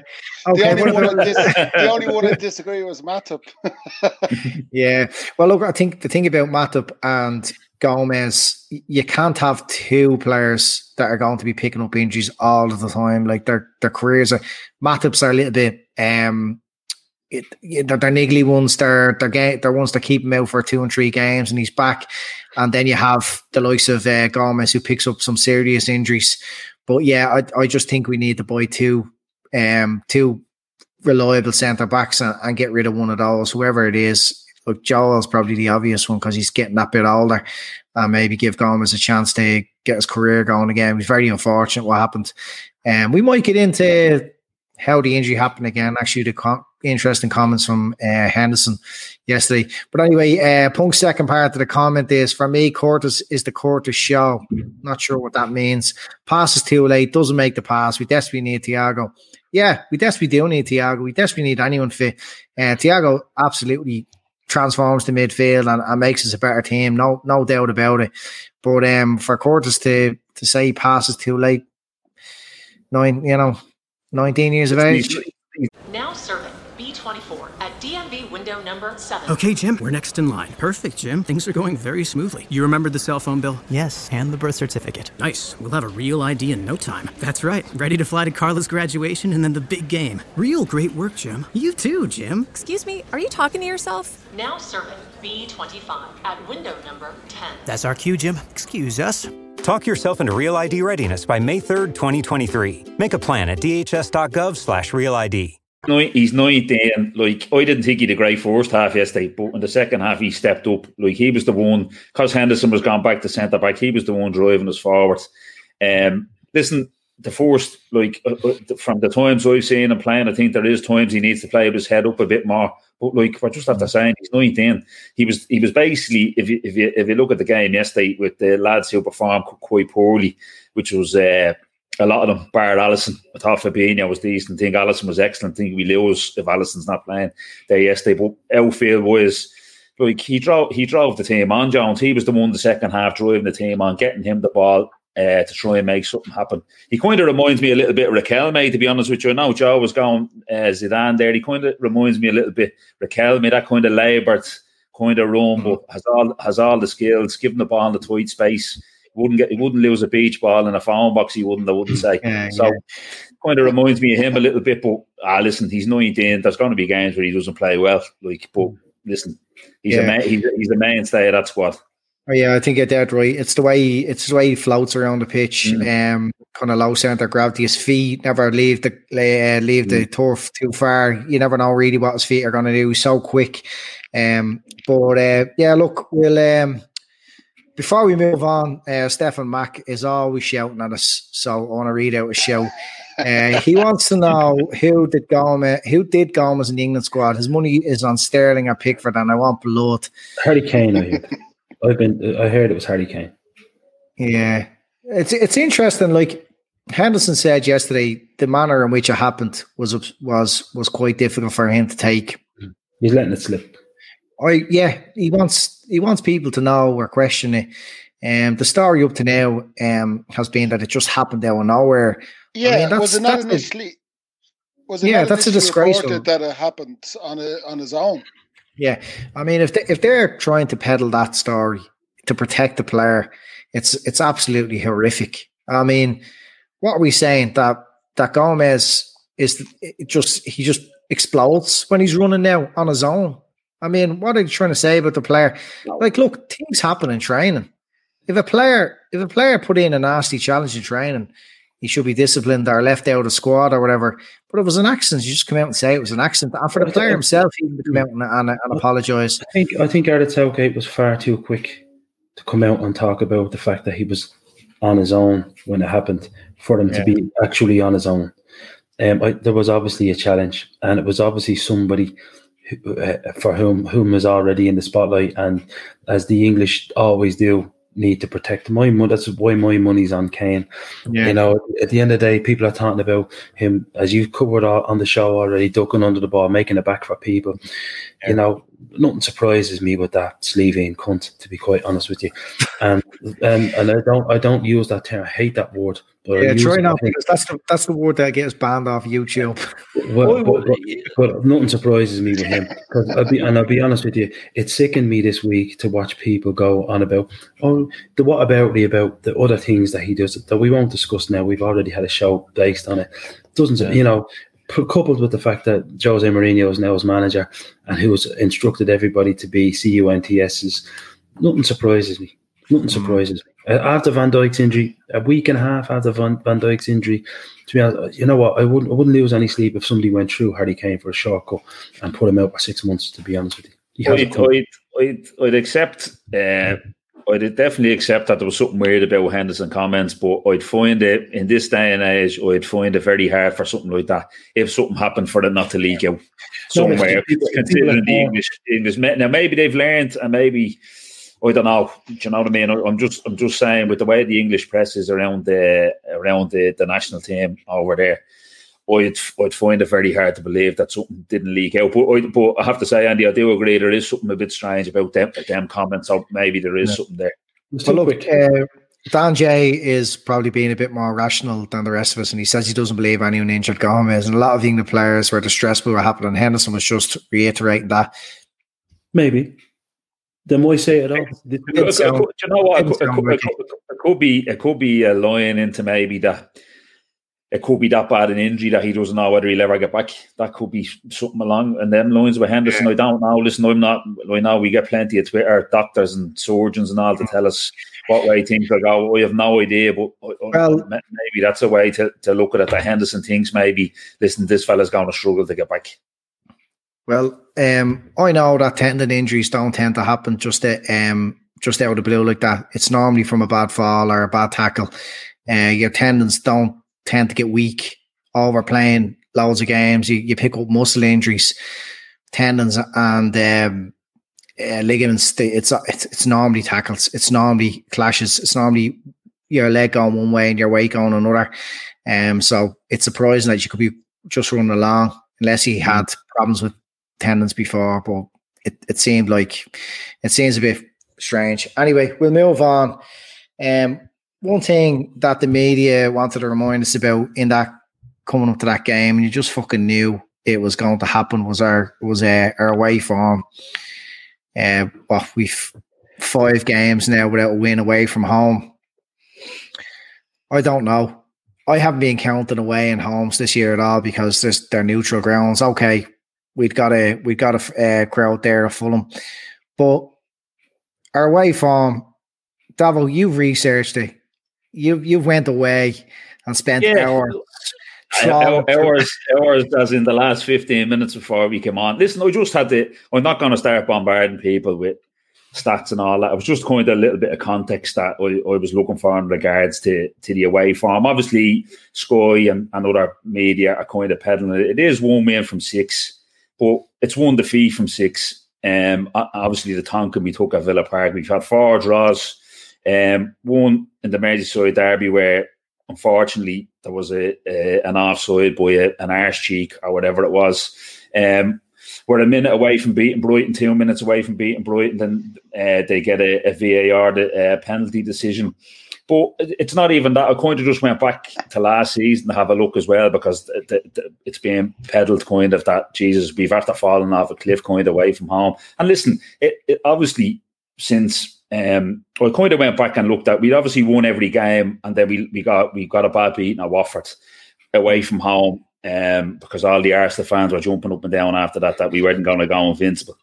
The, only one about- I dis- the only one I disagree was Matip. Yeah. Well, look, I think the thing about Matip and Gomez, you can't have two players that are going to be picking up injuries all of the time. Like their their careers are Matip's are a little bit um it, they're, they're niggly ones. They're they're ga- they're ones that keep him out for two and three games, and he's back. And then you have the likes of uh, Gomez who picks up some serious injuries. But yeah, I I just think we need to buy two um two reliable centre backs and, and get rid of one of those, whoever it is. Look, Joel's probably the obvious one because he's getting that bit older, and maybe give Gomez a chance to get his career going again. It was very unfortunate what happened, and um, we might get into how the injury happened again. Actually, the com- interesting comments from uh, Henderson yesterday. But anyway, uh, Punk's second part of the comment is for me, Curtis is the Curtis show. Not sure what that means. Pass is too late. Doesn't make the pass. We desperately need Thiago. Yeah, we desperately do need Thiago. We desperately need anyone fit. Uh, Thiago absolutely transforms the midfield and, and makes us a better team. No, no doubt about it. But um, for Curtis to to say he passes too late, nine, you know, nineteen years of age. Now serving B24 at DMV window number 7. Okay, Jim, we're next in line. Perfect, Jim. Things are going very smoothly. You remembered the cell phone bill? Yes, and the birth certificate. Nice. We'll have a real ID in no time. That's right. Ready to fly to Carla's graduation and then the big game. Real great work, Jim. You too, Jim. Excuse me, are you talking to yourself? Now serving B25 at window number 10. That's our cue, Jim. Excuse us. Talk yourself into Real ID readiness by May 3rd, 2023. Make a plan at dhs.gov slash real ID. No, he's 19. Like, I didn't think he'd a great first half yesterday, but in the second half, he stepped up. Like, he was the one, because Henderson was gone back to centre back, he was the one driving us forward. Um, listen, the first, like, uh, uh, from the times I've seen him playing, I think there is times he needs to play with his head up a bit more. But, like, I just have to say, he's 19. He was he was basically, if you, if you, if you look at the game yesterday with the lads who performed quite poorly, which was. Uh, a lot of them, bar Alisson. I thought Fabinho was decent. I think Alisson was excellent. I think we lose if Alisson's not playing there yesterday. But outfield was like he drove he drove the team on Jones. He was the one the second half driving the team on, getting him the ball uh, to try and make something happen. He kind of reminds me a little bit of Riquelme, to be honest with you. I know Joe was going uh, Zidane there. He kind of reminds me a little bit Riquelme, that kind of laboured kind of run, but has all has all the skills, given the ball in the tight space wouldn't get he wouldn't lose a beach ball in a phone box. He wouldn't. I wouldn't say. Yeah, so yeah. kind of reminds me of him a little bit. But ah, listen, he's 19. There's going to be games where he doesn't play well. Like, but listen, he's Yeah. a man, he's, he's a mainstay of that squad. Oh, yeah, I think you're dead right. It's the way he, it's the way he floats around the pitch. Um, kind of low center gravity. His feet never leave the uh, leave the turf too far. You never know really what his feet are going to do. He's so quick. Um, but uh, yeah, look, we'll um, before we move on. Uh, Stefan Mack is always shouting at us, so I want to read out a shout. Uh, he wants to know who did Gomez, who did Gomez in the England squad. His money is on Sterling or Pickford, and I want blood. Harry Kane, I heard. I've been. I heard it was Harry Kane. Yeah, it's it's interesting. Like Henderson said yesterday, the manner in which it happened was was was quite difficult for him to take. He's letting it slip. I yeah, he wants he wants people to know or question it. Um, the story up to now um has been that it just happened out of nowhere. Yeah, I mean, that's- was it not initially? Was it Yeah, that's a disgrace. that it happened on a, on his own? Yeah, I mean, if they, if they're trying to peddle that story to protect the player, it's it's absolutely horrific. I mean, what are we saying that that Gomez is it just he just explodes when he's running now on his own? I mean, what are you trying to say about the player? Like, look, things happen in training. If a player if a player put in a nasty challenge in training, he should be disciplined or left out of squad or whatever. But it was an accident. You just come out and say it was an accident. And for the player himself, he would come out and, and, and apologise. I think I think Gareth Southgate was far too quick to come out and talk about the fact that he was on his own when it happened for him Yeah. to be actually on his own. Um, I, there was obviously a challenge, and it was obviously somebody who, Uh, for whom whom was already in the spotlight, and as the English always do, need to protect my money. That's why my money's on Kane. Yeah. You know, at the end of the day, people are talking about him as you've covered on the show already, ducking under the ball, making it back for people. You know, nothing surprises me with that sleeving cunt, to be quite honest with you. And um, and I don't I don't use that term. I hate that word. But I Yeah, use try it, not because that's the that's the word that gets banned off YouTube. Well, but, but, but nothing surprises me with him. 'Cause I'll be, and I'll be honest with you, it sickened me this week to watch people go on about, oh, the what about the about the other things that he does that we won't discuss now. We've already had a show based on it. Doesn't you know? Coupled with the fact that Jose Mourinho is now his manager and who has instructed everybody to be CUNTSs, nothing surprises me. Nothing surprises me. Uh, After Van Dijk's injury, a week and a half after Van, Van Dijk's injury, to be honest, you know what? I wouldn't, I wouldn't lose any sleep if somebody went through Harry Kane for a shortcut and put him out for six months. To be honest with you, I'd. I'd, I'd, I'd accept. Uh, I'd definitely accept that there was something weird about Henderson comments, but I'd find it in this day and age, I'd find it very hard for something like that if something happened for it not to leak out somewhere. people- considering the English, English now, maybe they've learned, and maybe I don't know. Do you know what I mean? I'm just, I'm just saying with the way the English press is around the around the, the national team over there. I'd, I'd find it very hard to believe that something didn't leak out. But I, but I have to say, Andy, I do agree there is something a bit strange about them, them comments. So maybe there is Yeah. something there. But look, uh, Dan Jay is probably being a bit more rational than the rest of us, and he says he doesn't believe anyone injured Gomez. And a lot of England players were distressed by what happened, and Henderson was just reiterating that. Maybe they might say it all. It could- it do you know what? It didn't could, it, could, it, could, it could be it could be a line into maybe that it could be that bad an injury that he doesn't know whether he'll ever get back. That could be something along and them lines with Henderson. I don't know. Listen, I'm not. I know we get plenty of Twitter doctors and surgeons and all to tell us what way things will go. I have no idea, but I- I- Well- maybe that's a way to, to look at it. That Henderson thinks maybe listen, this fella's going to struggle to get back. Well, um, I know that tendon injuries don't tend to happen just uh, um, just out of the blue like that. It's normally from a bad fall or a bad tackle. Uh, your tendons don't tend to get weak overplaying loads of games. You, you pick up muscle injuries, tendons, and um, uh, ligaments. they- It's, it's it's normally tackles. It's normally clashes. It's normally your leg going one way and your weight going another. Um, so it's surprising that you could be just running along unless he had problems with tendons before, but it, it seemed like it seems a bit strange. Anyway, we'll move on. Um, one thing that the media wanted to remind us about in that coming up to that game, and you just fucking knew it was going to happen, was our was uh, our away form. Uh, well, we've five games now without a win away from home. I don't know. I haven't been counting away and homes this year at all because there's they're neutral grounds. Okay, we'd got a we'd got a uh, crowd there at Fulham, but our away form, Davo, you've researched it. You you've went away and spent Yeah. hours. Hours, hours, hours, as in the last 15 minutes before we came on. Listen, I just had to, I'm not going to start bombarding people with stats and all that. I was just going to a little bit of context that I, I was looking for in regards to, to the away form. Obviously, Sky and, and other media are kind of peddling it. It is one win from six, but it's one defeat from six. Um, obviously, the Tonkin we took at Villa Park, we've had four draws. Um, one in the Merseyside derby where unfortunately there was a, a an offside by a, an arse cheek or whatever it was. Um, we're a minute away from beating Brighton, two minutes away from beating Brighton. Then uh, they get a, a VAR the, uh, penalty decision. But it's not even that. I kind of just went back to last season to have a look as well because it's being peddled kind of that Jesus, we've after fallen off a cliff kind of away from home. And listen, it, it obviously since um, I kind of went back and looked at. We'd obviously won every game, and then we we got we got a bad beating at Watford away from home um, because all the Arsenal fans were jumping up and down after that that we weren't going to go invincible.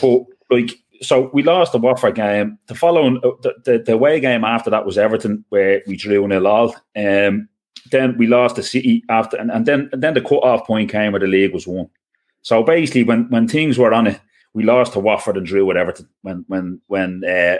But like, so we lost the Watford game. The following uh, the, the, the away game after that was Everton, where we drew nil all. Um, then we lost the City after, and, and then and then the cut off point came where the league was won. So basically, when when things were on it, we lost to Watford and drew with Everton when when when uh,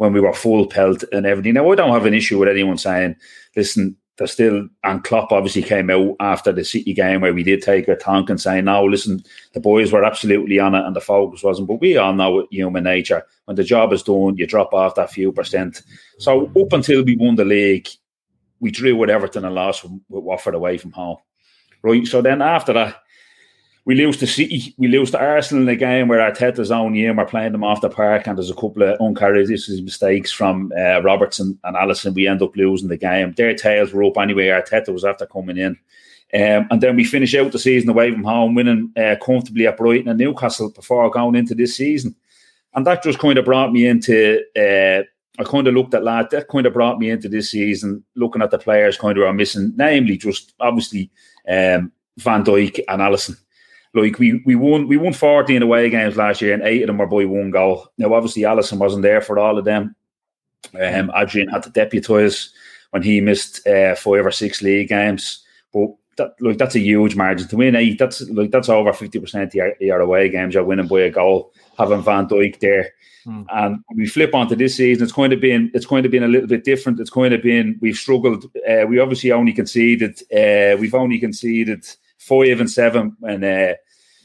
when we were full pelt and everything. Now I don't have an issue with anyone saying, listen, they're still and Klopp obviously came out after the City game where we did take a tonk and saying, no, listen, the boys were absolutely on it and the focus wasn't. But we all know human nature. When the job is done, you drop off that few percent. So up until we won the league, we drew with Everton and lost with Watford away from home. Right. So then after that, we lose to City, we lose to Arsenal in a game where Arteta's only in, we're playing them off the park, and there's a couple of uncharacteristic mistakes from uh, Robertson and Alisson. We end up losing the game. Their tails were up anyway. Arteta was after coming in. Um, and then we finish out the season away from home, winning uh, comfortably at Brighton and Newcastle before going into this season. And that just kind of brought me into, uh, I kind of looked at that, that kind of brought me into this season, looking at the players kind of are missing, namely just obviously um, Van Dijk and Alisson. Like we we won we won 14 away games last year and eight of them were by one goal. Now obviously Alisson wasn't there for all of them. Um, Adrian had to deputise when he missed uh, five or six league games. But that like that's a huge margin to win eight. That's like that's over 50% of your, away games you're winning by a goal, having Van Dijk there. And we flip onto this season. It's going to be it's going to be a little bit different. It's going to be we've struggled. Uh, we obviously only conceded. Uh, we've only conceded five and seven and uh,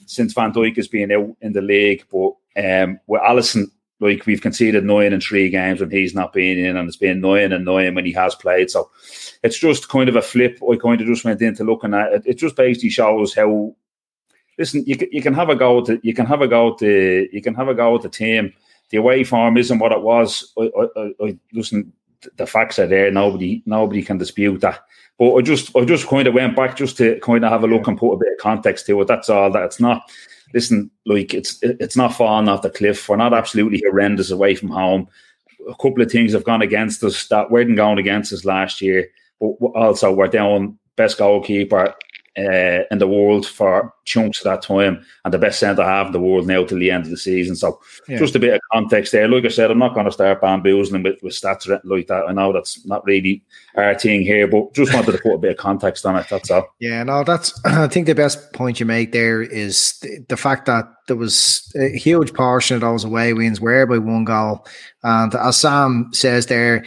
since Van Dijk has been out in the league. But um, with Alisson, like we've conceded nine in three games when he's not been in, and it's been nine and nine when he has played. So it's just kind of a flip. I kind of just went into looking at it. It just basically shows how. Listen, you can, you can have a go at the, you can have a go at the you can have a go at the team. The away form isn't what it was. I, I, I, listen, the facts are there. Nobody nobody can dispute that. But I just I just kind of went back just to kind of have a look and put a bit of context to it. That's all. That it's not. Listen, like it's it's not falling off the cliff. We're not absolutely horrendous away from home. A couple of things have gone against us that weren't going against us last year. But also we're down best goalkeeper uh, in the world for chunks of that time and the best centre half in the world now till the end of the season. So Yeah. just a bit of context there. Like I said, I'm not going to start bamboozling with, with stats like that. I know that's not really our thing here, but just wanted to put a bit of context on it. That's all. Yeah, no, that's. I think the best point you make there is the, the fact that there was a huge portion of those away wins were by one goal, and as Sam says there,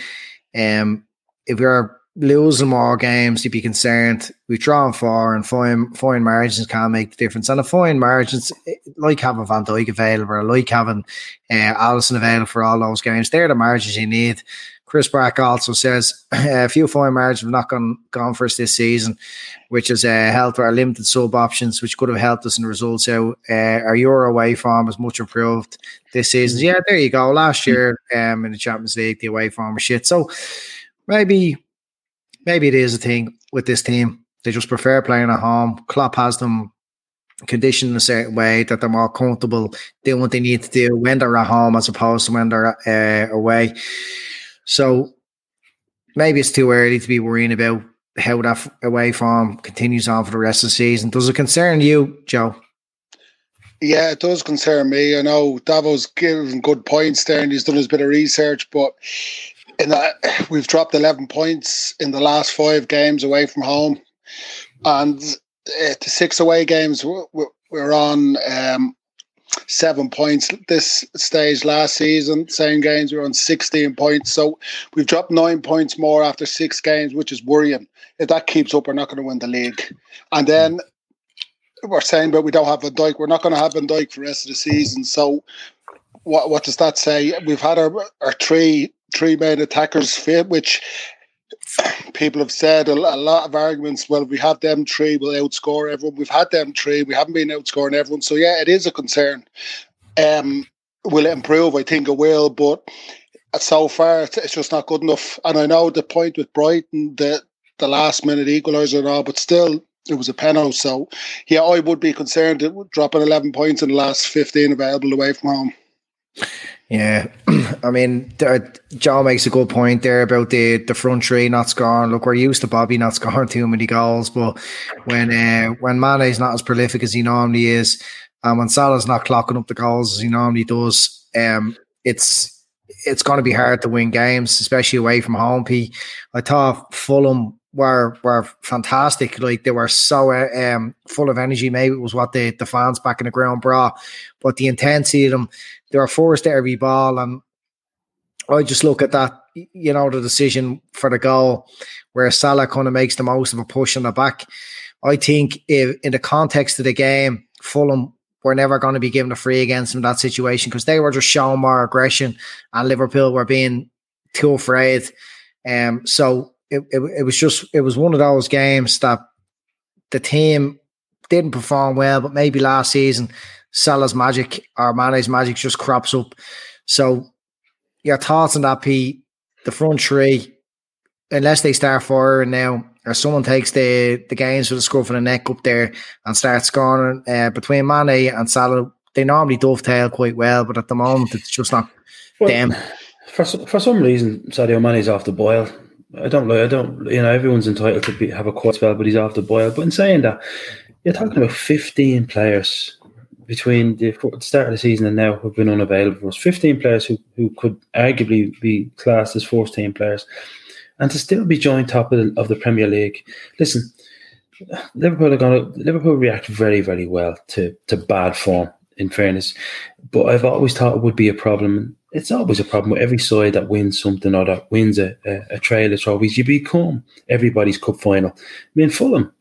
um, if you're losing more games, you'd be concerned. We've drawn four, and fine fine margins can't make the difference. And the fine margins, eh, like having Van Dijk available, like having uh, Alisson available for all those games, they're the margins you need. Chris Brack also says a few fine margins have not gone gone for us this season, which has uh, helped our limited sub options, which could have helped us in the results. So uh, our Euro away form is much improved this season. Yeah, there you go. Last year um, in the Champions League, the away form was shit. So maybe maybe it is a thing with this team. They just prefer playing at home. Klopp has them conditioned in a certain way that they're more comfortable doing what they need to do when they're at home as opposed to when they're uh, away. So maybe it's too early to be worrying about how that away form continues on for the rest of the season. Does it concern you, Joe? Yeah, it does concern me. I know Davo's given good points there and he's done his bit of research, but in we've dropped 11 points in the last five games away from home. And uh, the six away games, we're on um, seven points this stage last season. Same games, we are on 16 points. So we've dropped nine points more after six games, which is worrying. If that keeps up, we're not going to win the league. And then we're saying, but we don't have Van Dijk. We're not going to have Van Dijk for the rest of the season. So, what what does that say? We've had our our three three main attackers fit, which people have said a, a, lot of arguments. Well, we have them three, we'll outscore everyone. We've had them three, we haven't been outscoring everyone. So yeah, it is a concern. Um, will it improve? I think it will, but so far it's just not good enough. And I know the point with Brighton, the the last minute equaliser and all, but still it was a penalty. So, yeah, I would be concerned it w dropping 11 points in the last 15 available away from home. Yeah, I mean, John makes a good point there about the the front three not scoring. Look, we're used to Bobby not scoring too many goals, but when uh, when is not as prolific as he normally is, and when Salah's not clocking up the goals as he normally does, um, it's it's going to be hard to win games, especially away from home. P. I thought Fulham were were fantastic. Like they were so um, full of energy. Maybe it was what the, the fans back in the ground brought, but the intensity of them, they were forced to every ball. And I just look at that, you know, the decision for the goal where Salah kind of makes the most of a push on the back. I think if, in the context of the game, Fulham were never going to be given a free against in that situation because they were just showing more aggression and Liverpool were being too afraid. Um, so it, it, it was just it was one of those games that the team didn't perform well, but maybe last season Salah's magic or Mane's magic just crops up. So your thoughts on that, P? The front three, unless they start firing now, or someone takes the the games with a scruff of the neck up there and starts scoring uh, between Mane and Salah, they normally dovetail quite well, but at the moment it's just not well, them. For for some reason, Sadio Mane's off the boil. I don't like. I don't. You know, everyone's entitled to be, have a quiet spell, but he's off the boil. But in saying that, you're talking about 15 players between the start of the season and now who've been unavailable for us. 15 players who, who could arguably be classed as first team players, and to still be joint top of the, of the Premier League. Listen, Liverpool are going to Liverpool react very very well to to bad form. In fairness, but I've always thought it would be a problem it's always a problem with every side that wins something or that wins a, a, a trail of trophies. You become everybody's cup final. I mean, Fulham,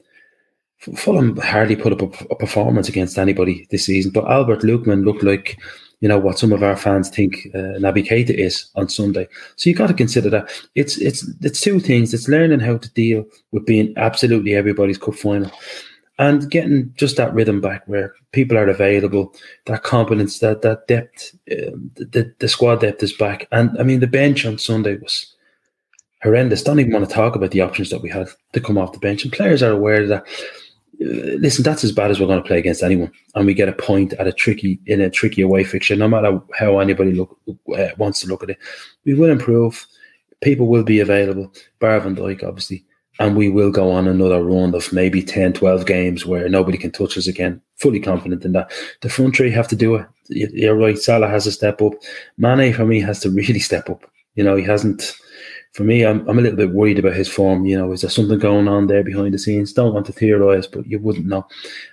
Fulham hardly put up a, a performance against anybody this season, but Albert Lookman looked like you know what some of our fans think uh, Naby Keita is on Sunday. So you got to consider that it's it's it's two things. It's learning how to deal with being absolutely everybody's cup final, and getting just that rhythm back where people are available, that confidence, that that depth, uh, the the squad depth is back. And I mean, the bench on Sunday was horrendous. Don't even want to talk about the options that we had to come off the bench. And players are aware that. Uh, listen, that's as bad as we're going to play against anyone, and we get a point at a tricky in a tricky away fixture. No matter how anybody look uh, wants to look at it, we will improve. People will be available. Bar Van Dijk, obviously, and we will go on another run of maybe 10, 12 games where nobody can touch us again. Fully confident in that. The front three have to do it. You're right. Salah has to step up. Mane, for me, has to really step up. You know, he hasn't for me, I'm, I'm a little bit worried about his form. You know, is there something going on there behind the scenes? Don't want to theorise, but you wouldn't know.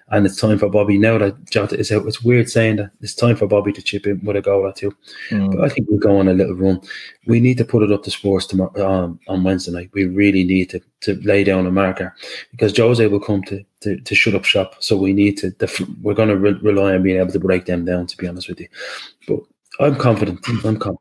And it's time for Bobby now that Jota is out. It's weird saying that it's time for Bobby to chip in with a goal or two. Mm. But I think we'll go on a little run. We need to put it up to Spurs tomorrow um, on Wednesday night. We really need to to lay down a marker because Jose will come to to, to shut up shop. So we need to. we're going to re- rely on being able to break them down. To be honest with you, but I'm confident. I'm confident.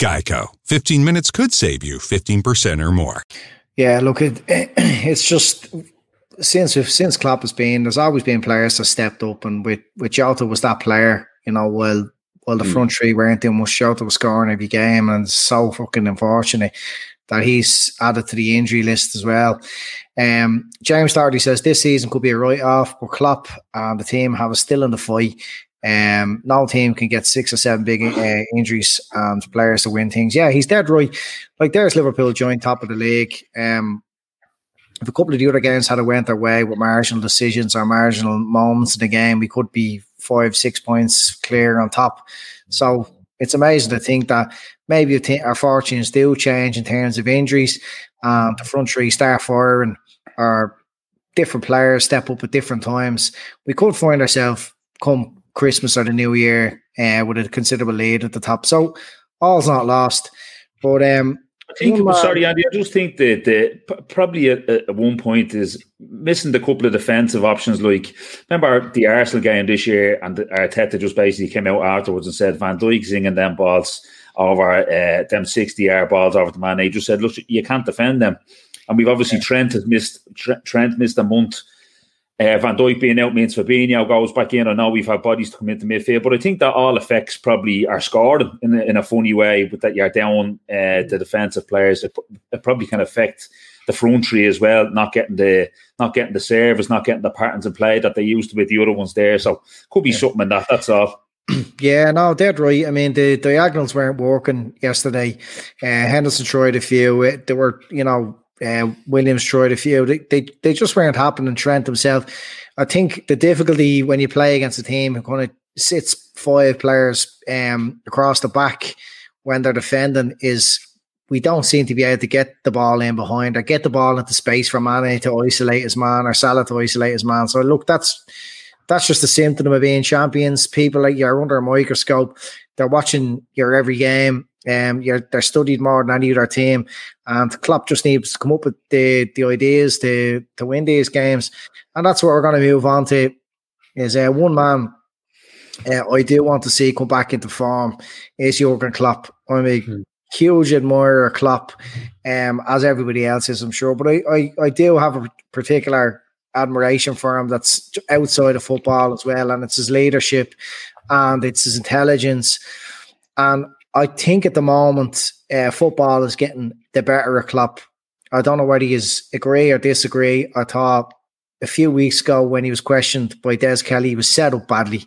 Geico. 15 minutes could save you 15% or more. Yeah, look, it, it's just since since Klopp has been, there's always been players that stepped up, and with with Jota was that player. You know, while while the mm. front three weren't doing much shot of scoring every game, and it's so fucking unfortunate that he's added to the injury list as well. Um, James Doherty says this season could be a write off, but Klopp and the team have a still in the fight. Um, no team can get six or seven big uh, injuries and players to win things. Yeah, he's dead right. Like there's Liverpool joint top of the league. Um, if a couple of the other games had went their way with marginal decisions or marginal moments in the game, we could be five, six points clear on top. So it's amazing to think that maybe our fortunes do change in terms of injuries. and the front three start firing or different players step up at different times. We could find ourselves come Christmas or the New Year uh, with a considerable lead at the top. So all's not lost. But um, I think, sorry, Andy, I just think that the, probably at, at, one point is missing the couple of defensive options. Like, remember the Arsenal game this year, and Arteta just basically came out afterwards and said Van Dijk singing them balls over uh, them 60 yard balls over the man. They just said, look, you can't defend them. And we've obviously yeah. Trent has missed Trent missed a month uh, Van Dijk being out means Fabinho goes back in. I know we've had bodies to come into midfield, but I think that all affects probably are scored in a, in a funny way. But that you're down uh, the defensive players, it, it, probably can affect the front three as well. Not getting the not getting the service, not getting the patterns in play that they used to with the other ones there. So could be yeah. something in that. That's all. Yeah, no, dead right. I mean, the diagonals weren't working yesterday. Uh, Henderson tried a few. They were, you know, uh, Williams tried a few. They, they they just weren't happening. Trent himself. I think the difficulty when you play against a team who kind of sits five players um, across the back when they're defending is we don't seem to be able to get the ball in behind or get the ball into space for Mane to isolate his man or Salah to isolate his man. So look, that's that's just a symptom of being champions. People like you're under a microscope. They're watching your every game. Um, you're, they're studied more than any other team, and Klopp just needs to come up with the the ideas to to win these games, and that's what we're going to move on to. Is uh, one man uh, I do want to see come back into form is Jurgen Klopp. I'm a mm. huge admirer of Klopp, um, as everybody else is, I'm sure, but I, I I do have a particular admiration for him that's outside of football as well, and it's his leadership and it's his intelligence and I think at the moment, uh, football is getting the better of Klopp. I don't know whether you agree or disagree. I thought a few weeks ago when he was questioned by Des Kelly, he was set up badly.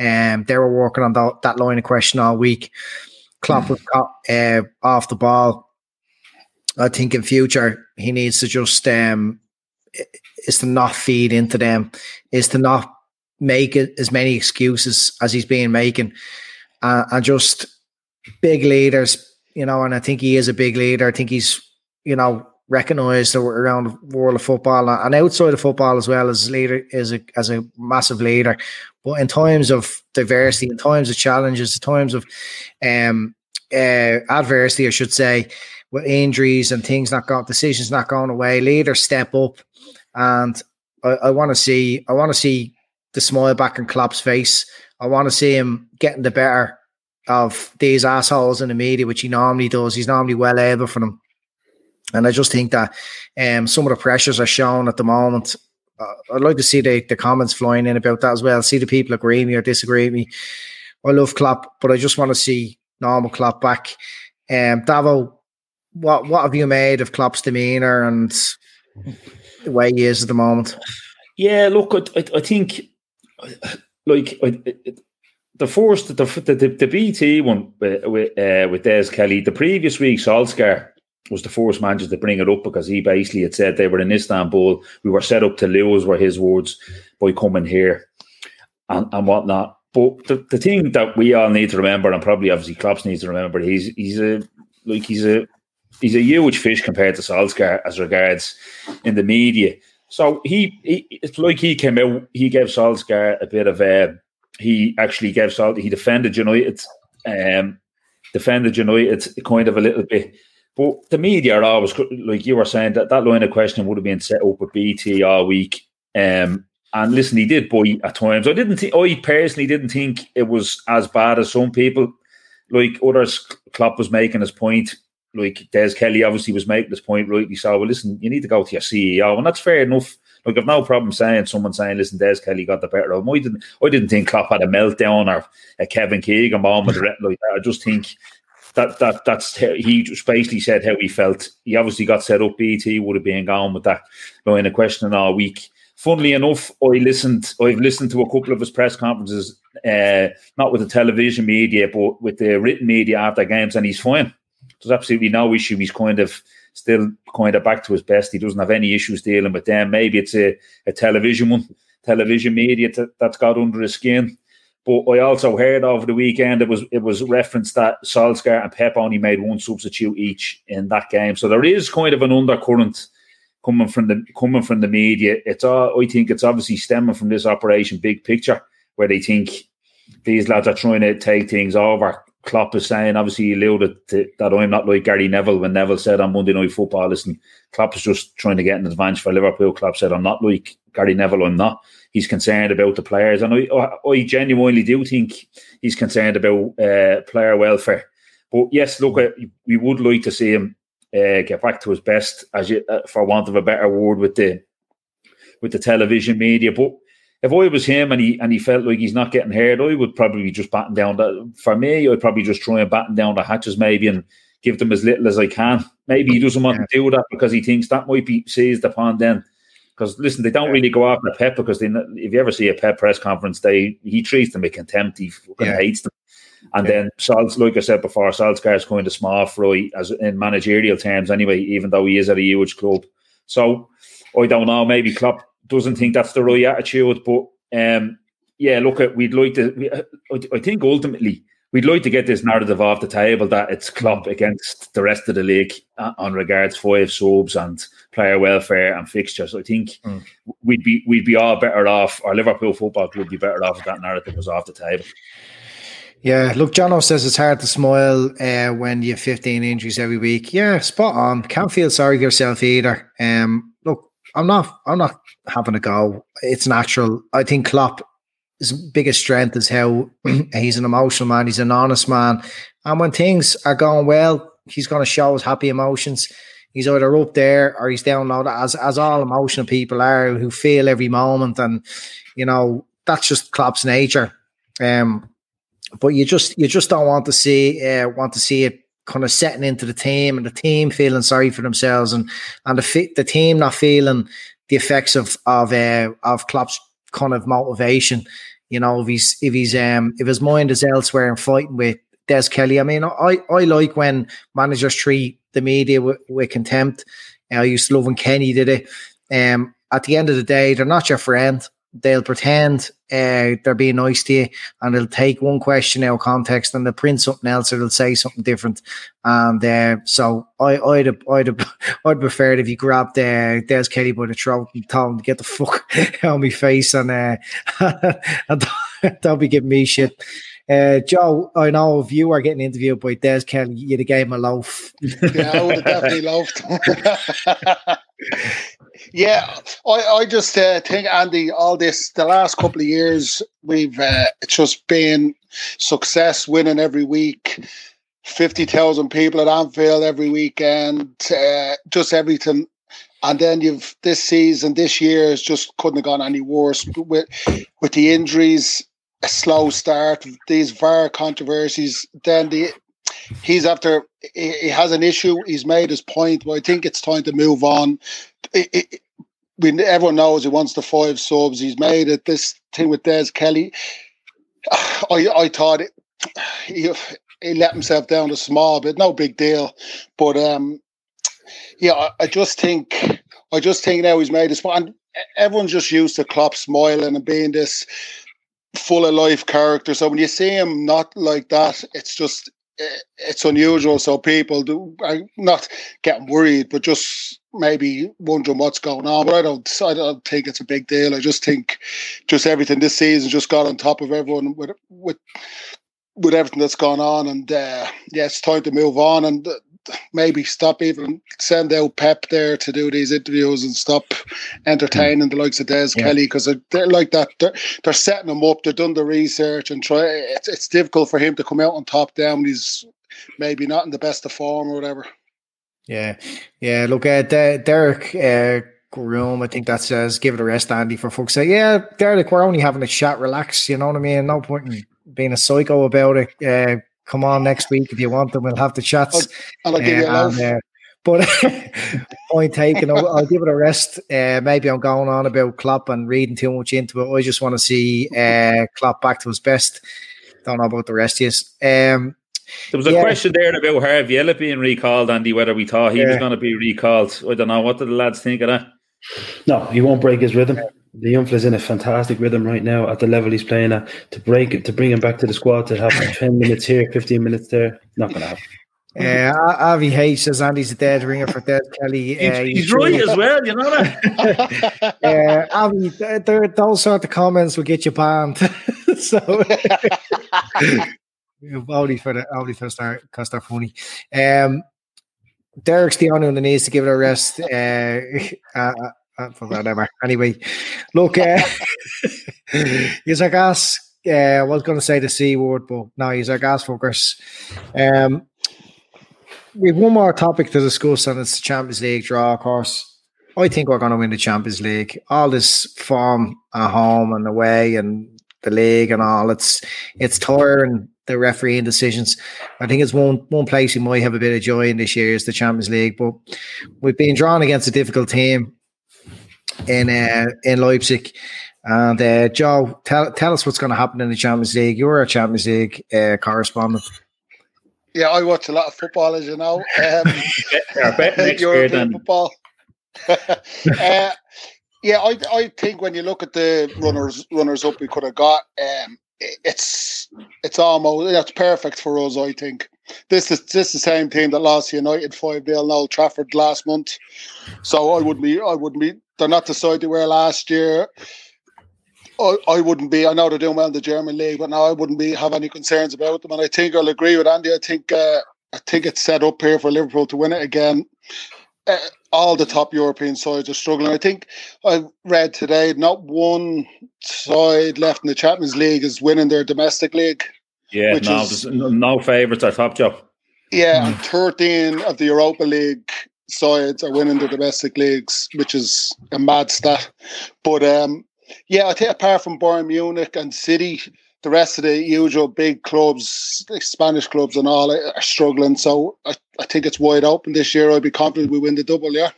Um, they were working on that, that line of question all week. Klopp was caught, uh, off the ball. I think in future he needs to just um, is to not feed into them, is to not make as many excuses as he's been making, uh, and just big leaders, you know, and I think he is a big leader. I think he's, you know, recognised around the world of football and outside of football as well as leader as a as a massive leader. But in times of diversity, in times of challenges, in times of um, uh, adversity, I should say, with injuries and things not going, decisions not going away, leaders step up, and I, I want to see, I want to see the smile back in Klopp's face. I want to see him getting the better of these assholes in the media, which he normally does. He's normally well able for them. And I just think that um, some of the pressures are shown at the moment. Uh, I'd like to see the, the comments flying in about that as well. See the people agree with me or disagree with me. I love Klopp, but I just want to see normal Klopp back. Um, Davo, what what have you made of Klopp's demeanour and the way he is at the moment? Yeah, look, I, I, I think like I, the first the the, the, the BT one with uh, with Des Kelly, the previous week Solskjaer was the first manager to bring it up because he basically had said they were in Istanbul. We were set up to lose, were his words, by coming here and, and whatnot. But the, the thing that we all need to remember, and probably obviously Klopp needs to remember, he's he's a like he's a he's a huge fish compared to Solskjaer as regards in the media. So he, he it's like he came out, he gave Solskjaer a bit of a he actually gave salt. He defended United, um, defended United kind of a little bit. But the media are always like you were saying that that line of questioning would have been set up with BT all week. Um, and listen, he did boy at times. I didn't think. I personally didn't think it was as bad as some people. Like others, Klopp was making his point. Like Des Kelly obviously was making his point rightly. So, well, listen, you need to go to your CEO, and that's fair enough Like, I've no problem saying someone saying, "Listen, Des Kelly got the better of him." I didn't. I didn't think Klopp had a meltdown or a Kevin Keegan moment like that. I just think that that that's he just basically said how he felt. He obviously got set up. BT would have been gone with that line of questioning all week. Funnily enough, I listened. I've listened to a couple of his press conferences, uh, not with the television media, but with the written media after games, and he's fine. There's absolutely no issue. He's kind of still kind of back to his best. He doesn't have any issues dealing with them. Maybe it's a, a television one, television media t- that's got under his skin. But I also heard over the weekend it was it was referenced that Solskjaer and Pep only made one substitute each in that game. So there is kind of an undercurrent coming from the coming from the media. It's all I think it's obviously stemming from this operation big picture where they think these lads are trying to take things over. Klopp is saying, obviously, he alluded to, that I'm not like Gary Neville when Neville said on Monday Night Football, listen, Klopp is just trying to get an advantage for Liverpool. Klopp said, I'm not like Gary Neville, I'm not. He's concerned about the players. And I, I genuinely do think he's concerned about uh, player welfare. But yes, look, we would like to see him uh, get back to his best, as you, uh, for want of a better word, with the with the television media. But if I was him and he and he felt like he's not getting heard, I would probably just batten down the. For me, I'd probably just try and batten down the hatches maybe and give them as little as I can. Maybe he doesn't want yeah. to do that because he thinks that might be seized upon then. Because listen, they don't really go after Pep because they, if you ever see a Pep press conference, they he treats them with contempt. He fucking yeah. hates them. And yeah. then Salz, like I said before, Solskjaer's going to small fry as in managerial terms anyway, even though he is at a huge club. So I don't know, maybe Klopp doesn't think that's the right attitude. But um, yeah, look, at we'd like to. We, I think ultimately we'd like to get this narrative off the table that it's Klopp against the rest of the league uh, on regards five subs and player welfare and fixtures. I think mm. we'd be we'd be all better off. Our Liverpool Football Club would be better off if that narrative was off the table. Yeah, look, Jono says it's hard to smile uh, when you have 15 injuries every week. Yeah, spot on. Can't feel sorry for yourself either. Um, I'm not I'm not having a go. It's natural. I think Klopp his biggest strength is how he's an emotional man, he's an honest man. And when things are going well, he's gonna show his happy emotions. He's either up there or he's down low, as as all emotional people are who feel every moment. And you know, that's just Klopp's nature. Um but you just you just don't want to see uh, want to see it kind of setting into the team and the team feeling sorry for themselves and and the the team not feeling the effects of of uh, of Klopp's kind of motivation. You know, if he's if he's um if his mind is elsewhere and fighting with Des Kelly. I mean, I I like when managers treat the media with, with contempt. I used to love when Kenny did it. Um, at the end of the day, they're not your friend they'll pretend uh, they're being nice to you and they'll take one question out of context and they'll print something else or they'll say something different. And uh, so I, I'd, have, I'd, have, I'd prefer it if you grabbed uh, Des Kelly by the throat and told him to get the fuck out of my face and, uh, and don't be giving me shit. Uh, Joe, I know if you are getting interviewed by Des Kelly, you'd have gave him a loaf. Yeah, I would have definitely loafed. Yeah, I, I just uh, think, Andy, all this, the last couple of years, we've uh, just been success winning every week, 50,000 people at Anfield every weekend, uh, just everything. And then you've this season, this year, is just couldn't have gone any worse with with the injuries, a slow start, these VAR controversies. Then the he's after he has an issue. He's made his point, but I think it's time to move on. It, it, everyone knows he wants the five subs. He's made it. This thing with Des Kelly, I I thought it, he he let himself down a small bit. No big deal, but um, yeah, I, I just think I just think now he's made his point. Everyone's just used to Klopp smiling and being this full of life character. So when you see him not like that, it's just it's unusual. So people do are not getting worried, but just maybe wondering what's going on. But I don't, I don't think it's a big deal. I just think just everything this season just got on top of everyone with with with everything that's gone on, and uh, yeah, it's time to move on and. Maybe stop even send out Pep there to do these interviews and stop entertaining the likes of Des yeah. Kelly because they're, they're, like that. They're, they're setting him up. They've done the research and try. It's, it's difficult for him to come out on top down when he's maybe not in the best of form or whatever. Yeah, yeah. Look, uh, Derek uh, room. I think that says give it a rest, Andy, for folks say, Yeah, Derek, we're only having a chat, relax. You know what I mean? No point in being a psycho about it. Uh, come on next week if you want them. We'll have the chats. I'll, I'll give you a Uh, love. and, uh, but point taken, I'll, I'll give it a rest. Uh, maybe I'm going on about Klopp and reading too much into it. I just want to see uh, Klopp back to his best. Don't know about the rest of you. Um, There was a Yeah. question there about Harvey Elliott being recalled, Andy, whether we thought he was going to be recalled. I don't know. What did the lads think of that? No, he won't break his rhythm. The young fella's in a fantastic rhythm right now at the level he's playing at. To break it, to bring him back to the squad, to have 10 minutes here, 15 minutes there, not going to happen. uh, Avi H says Andy's a dead ringer for Des Kelly. He's, Uh, he's right as well, you know that? uh, Avi, th- th- those sort of comments will get you banned. so only for the only for start because they're funny. Um, Derek's the only one that needs to give it a rest. Uh, uh, for whatever. Anyway, look, uh, he's our gas. Uh, I was going to say the C word, but no, he's our gas fuckers. Um, we have one more topic to discuss, and it's the Champions League draw, of course. I think we're going to win the Champions League. All this form at home and away, and the league and all. It's it's tiring the refereeing decisions. I think it's one one place we might have a bit of joy in this year is the Champions League. But we've been drawn against a difficult team in uh, in Leipzig. And uh, Joe, tell tell us what's going to happen in the Champions League. You're a Champions League uh, correspondent. Yeah, I watch a lot of football, as you know. Um, Our bet next year, European football. uh, yeah, I I think when you look at the runners runners up we could have got, um, i- it's it's almost that's perfect for us. I think this is this is the same team that lost United five 0 in Old Trafford last month. So I wouldn't be I wouldn't be. They're not the side they were last year. I, I wouldn't be. I know they're doing well in the German league, but now I wouldn't be have any concerns about them. And I think I'll agree with Andy. I think uh, I think it's set up here for Liverpool to win it again. Uh, all the top European sides are struggling. I think I read today not one side left in the Champions League is winning their domestic league. Yeah, Which no, is- no, favourites. Our top job. Yeah, and 13 of the Europa League sides are winning their domestic leagues, which is a mad stat. But um, yeah, I think apart from Bayern Munich and City, the rest of the usual big clubs, Spanish clubs and all, are struggling. So I, I think it's wide open this year. I'd be confident we win the double, yeah.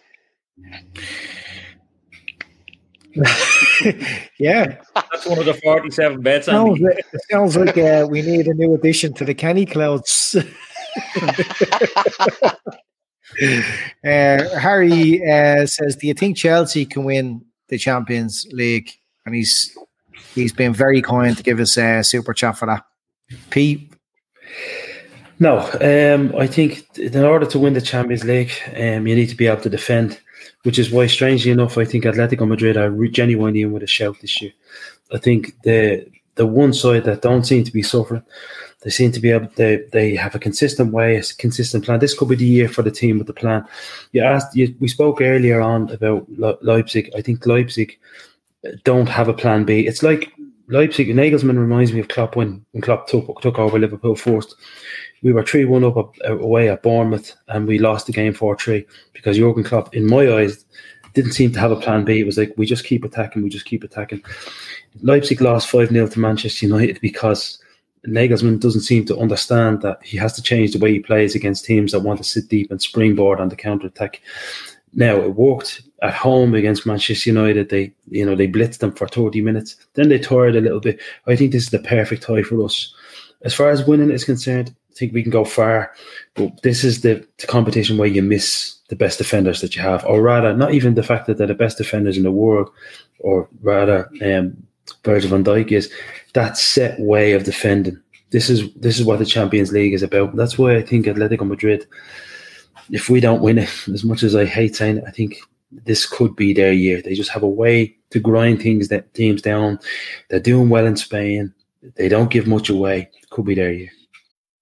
Yeah, That's one of the 47 bets. sounds, like- it sounds like uh, we need a new addition to the Kenny Clouds. uh, Harry uh, says, "Do you think Chelsea can win the Champions League?" And he's he's been very kind to give us a super chat for that. Pete, No, um, I think in order to win the Champions League, um, you need to be able to defend, which is why, strangely enough, I think Atletico Madrid are re- genuinely in with a shout this year. I think the the one side that don't seem to be suffering, they seem to be able. They they have a consistent way, a consistent plan. This could be the year for the team with the plan. You asked. You, we spoke earlier on about Le- Leipzig. I think Leipzig uh, don't have a plan B. It's like Leipzig. Nagelsmann reminds me of Klopp when, when Klopp took, took over Liverpool first. We were 3 1 up uh, away at Bournemouth and we lost the game 4 3 because Jurgen Klopp, in my eyes, didn't seem to have a plan B. It was like, we just keep attacking, we just keep attacking. Leipzig lost 5 0 to Manchester United because Nagelsmann doesn't seem to understand that he has to change the way he plays against teams that want to sit deep and springboard on the counter attack. Now it worked at home against Manchester United. They, you know, they blitzed them for 30 minutes. Then they tired a little bit. I think this is the perfect tie for us. As far as winning is concerned, think we can go far. But this is the, the competition where you miss the best defenders that you have, or rather, not even the fact that they're the best defenders in the world, or rather, um, Virgil van Dijk is that set way of defending. This is this is what the Champions League is about. That's why I think Atletico Madrid if we don't win it, as much as I hate saying it, I think this could be their year. They just have a way to grind things that teams down. They're doing well in Spain. They don't give much away. Could be their year.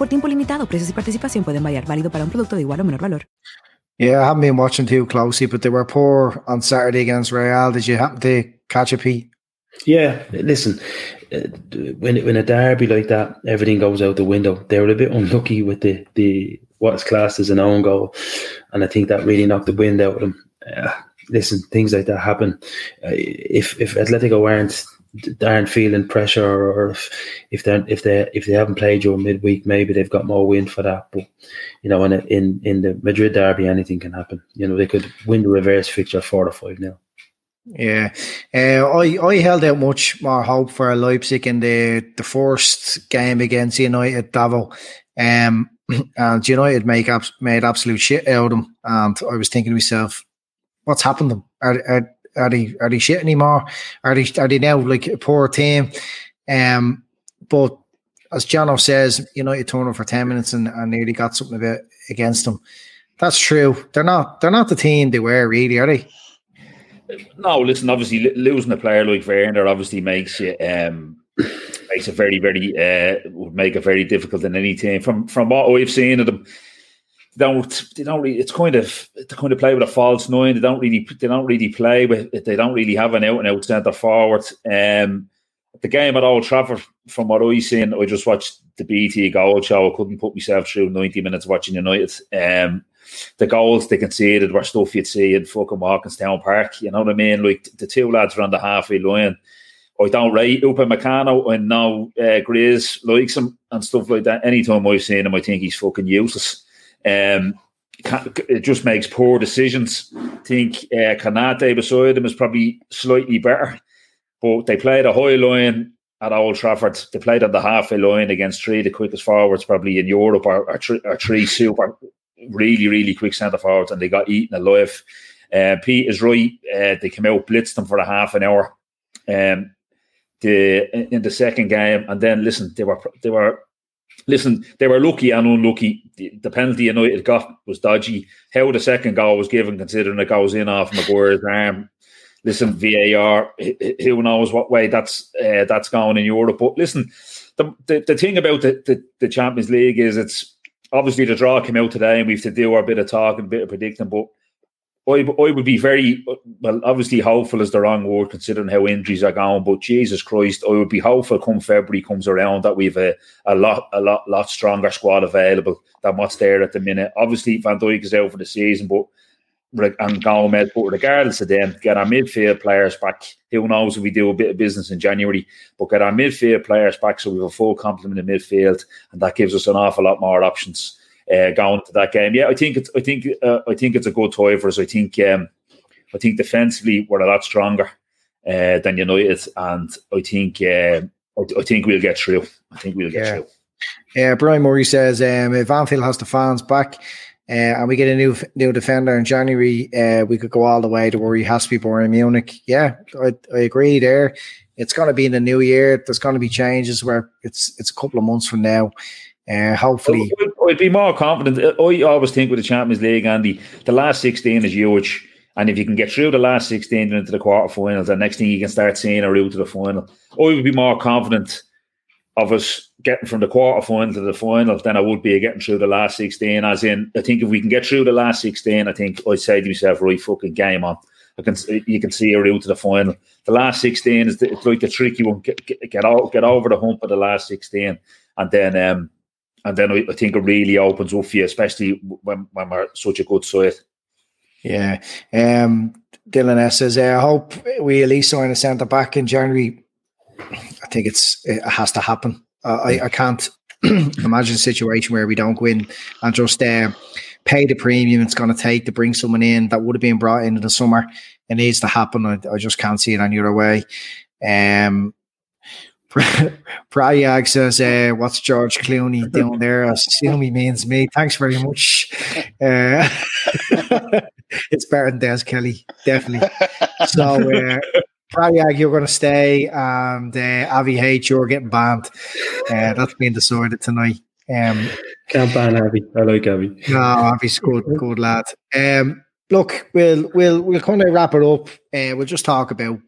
Por tiempo limitado, precios y participación pueden variar, válido para un producto de igual o menor valor. Yeah, I haven't been watching too closely, but they were poor on Saturday against Real. Did you happen to catch a Pete? Yeah, listen, uh, when when a derby like that, everything goes out the window. They were a bit unlucky with the the what's classed as an own goal, and I think that really knocked the wind out of them. Uh, listen, things like that happen. Uh, if if Atletico aren't aren't feeling pressure, or if if they if they if they haven't played you midweek, maybe they've got more wind for that. But you know, in in in the Madrid derby, anything can happen. You know, they could win the reverse fixture four to five now. Yeah, uh, I I held out much more hope for Leipzig in the the first game against United, Davo. Um, and United make up made absolute shit out of them. And I was thinking to myself, what's happened to them? Are, are, are they are they shit anymore? Are they are they now like a poor team? Um, but as Jono says, United turned up for ten minutes and, and nearly got something a bit against them. That's true. They're not they're not the team they were really, are they? No, listen. Obviously, losing a player like Werner obviously makes you um, makes it very, very uh, would make it very difficult in any team. From from what we've seen of them, they don't they don't really. It's kind of they kind of play with a false nine. They don't really they don't really play with. They don't really have an out and out centre forward. Um, the game at Old Trafford, from what I seen, I just watched the BT goal show. I couldn't put myself through ninety minutes watching United. Um, the goals they conceded were stuff you'd see in fucking Walkinstown Park. You know what I mean? Like the two lads around the halfway line. I don't rate Upamecano and now uh, Grace likes him and stuff like that. Anytime I've seen him, I think he's fucking useless. Um, it just makes poor decisions. I think uh, beside him is probably slightly better, but they played a high line at Old Trafford. They played on the halfway line against three, the quickest forwards probably in Europe, or, or, three, or three super really, really quick centre forwards, and they got eaten alive. Uh, Pete is right. Uh, they came out, blitzed them for a half an hour. Um, the in the second game, and then listen, they were they were listen, they were lucky and unlucky. The, the penalty United got was dodgy. How the second goal was given, considering it goes in off Maguire's arm. Listen, VAR. Who knows what way that's uh, that's going in Europe? But listen, the the, the thing about the, the, the Champions League is it's obviously the draw came out today, and we have to do our bit of talking, bit of predicting. But I, I would be very well. Obviously, hopeful is the wrong word considering how injuries are going. But Jesus Christ, I would be hopeful come February comes around that we've a, a lot, a lot, lot stronger squad available than what's there at the minute. Obviously, Van Dijk is out for the season, but and Gomez, but regardless of them, get our midfield players back. Who knows if we do a bit of business in January, but get our midfield players back so we have a full complement of midfield, and that gives us an awful lot more options uh, going to that game. Yeah, I think it's I think uh, I think it's a good toy for us. I think um, I think defensively we're a lot stronger uh, than United, and I think uh, I, I, think we'll get through. I think we'll get yeah. through. Yeah, Brian Murray says um, if Anfield has the fans back. Uh, and we get a new new defender in January. Uh, we could go all the way to where he has to be Bayern Munich. Yeah, I, I agree there. It's going to be in the new year. There's going to be changes where it's it's a couple of months from now. Uh, hopefully, I'd be more confident. I always think with the Champions League, Andy, the last 16 is huge. And if you can get through the last 16 into the quarterfinals, the next thing you can start seeing a route to the final. I would be more confident of us getting from the quarterfinal to the final than I would be getting through the last 16. As in, I think if we can get through the last 16, I think I'd say to myself, right, fucking game on. I can, you can see a route to the final. The last 16 is the, it's like the tricky one. Get, get, get, out, get over the hump of the last 16. And then um, and then I, I think it really opens up for you, especially when, when we're such a good side. Yeah. Um, Dylan S says, I hope we at least sign a centre back in January. I think it's it has to happen. I, I can't imagine a situation where we don't win and just uh, pay the premium it's going to take to bring someone in that would have been brought in in the summer. It needs to happen. I, I just can't see it any other way. Um, Prayag says, uh, "What's George Clooney doing there?" I assume he means me. Thanks very much. Uh, it's better than Des Kelly, definitely. So, uh, Prayag, you're going to stay, and uh, Avi H, you're getting banned. Uh, that's being decided tonight. Um, Can't ban Avi. I like Avi. No, Avi's good, good lad. Um, look, we'll we'll we'll kind of wrap it up. Uh, we'll just talk about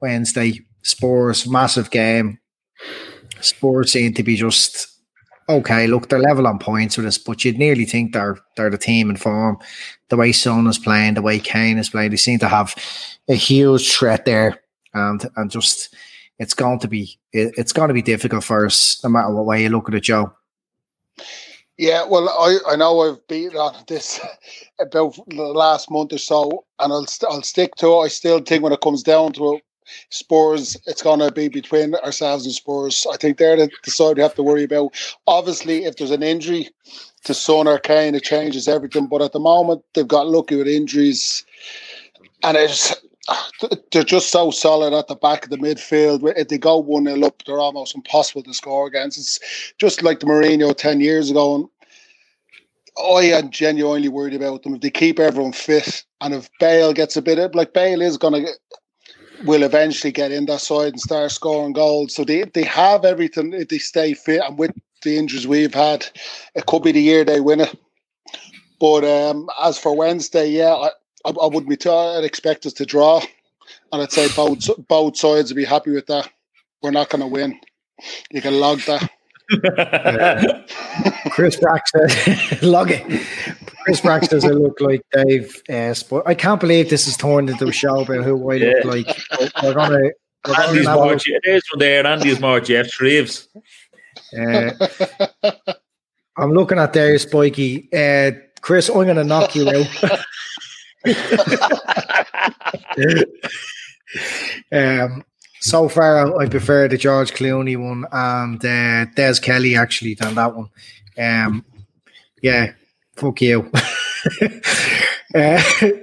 Wednesday Spurs massive game. Spurs seem to be just okay. Look, they're level on points with us, but you'd nearly think they're they're the team in form. The way Son is playing, the way Kane is playing, they seem to have a huge threat there, and and just it's going to be it, it's going to be difficult for us no matter what way you look at it, Joe. Yeah, well, I, I know I've beaten on this about the last month or so, and I'll st- I'll stick to it. I still think when it comes down to it, Spurs, it's going to be between ourselves and Spurs. I think they're the, the side we have to worry about. Obviously, if there's an injury to Son or Kane, it changes everything. But at the moment, they've got lucky with injuries, and it's they're just so solid at the back of the midfield. If they go 1 0 up, they're almost impossible to score against. It's just like the Mourinho 10 years ago. And I am genuinely worried about them. If they keep everyone fit and if Bale gets a bit of, like Bale is going to, will eventually get in that side and start scoring goals. So they, they have everything if they stay fit. And with the injuries we've had, it could be the year they win it. But um, as for Wednesday, yeah, I, I, I would be. T- I'd expect us to draw, and I'd say both both sides would be happy with that. We're not going to win. You can log that. Uh, Chris Braxton, log it. Chris Braxton does look like Dave. Uh, Sp- I can't believe this is turned into a show about who I look like. We're gonna. We're gonna Andy's have a more, there's one there. Andy's more Jeff Shreves. Uh, I'm looking at there, Spiky. Uh, Chris, I'm going to knock you out. um, so far, I prefer the George Clooney one and uh, Des Kelly actually than that one. Um, yeah, fuck you. uh,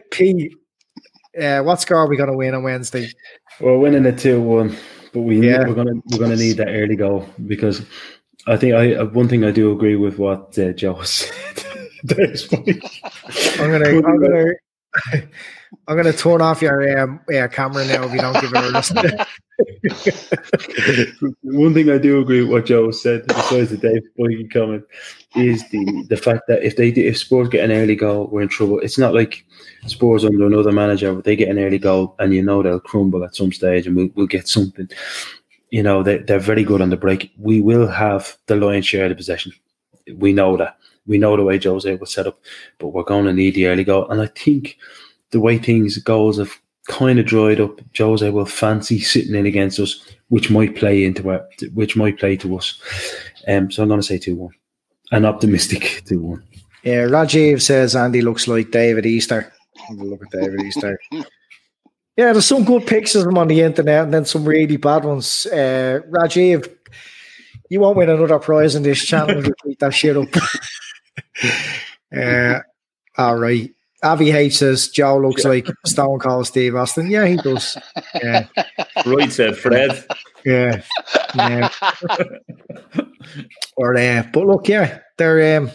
P, uh, what score are we going to win on Wednesday? We're winning it two one, but we Yeah. we're gonna we're gonna need that early goal because I think I uh, one thing I do agree with what uh, Joe said. There's funny. I'm gonna, I'm gonna, I'm gonna turn off your um, yeah, camera now if you don't give it a listen. One thing I do agree with what Joe said, besides the Dave Boykin comment, is the the fact that if they do- if Spurs get an early goal, we're in trouble. It's not like Spurs under another manager, but they get an early goal and you know they'll crumble at some stage and we'll, we'll get something. You know, they, they're very good on the break. We will have the lion's share of the possession. We know that. We know the way Jose was set up, but we're going to need the early goal. And I think the way things goals have kind of dried up, Jose will fancy sitting in against us, which might play into our, which might play to us. Um, so I'm going to say two one, an optimistic two one. Yeah, Rajiv says Andy looks like David Easter. Have a look at David Easter. Yeah, there's some good pictures of him on the internet and then some really bad ones. Uh, Rajiv, you won't win another prize in this channel if you keep that shit up. uh, all right. Avi H says Joe looks like Stone Cold Steve Austin. Yeah, he does. Yeah, Right said Fred. yeah, yeah. or uh, but look, yeah, they're um,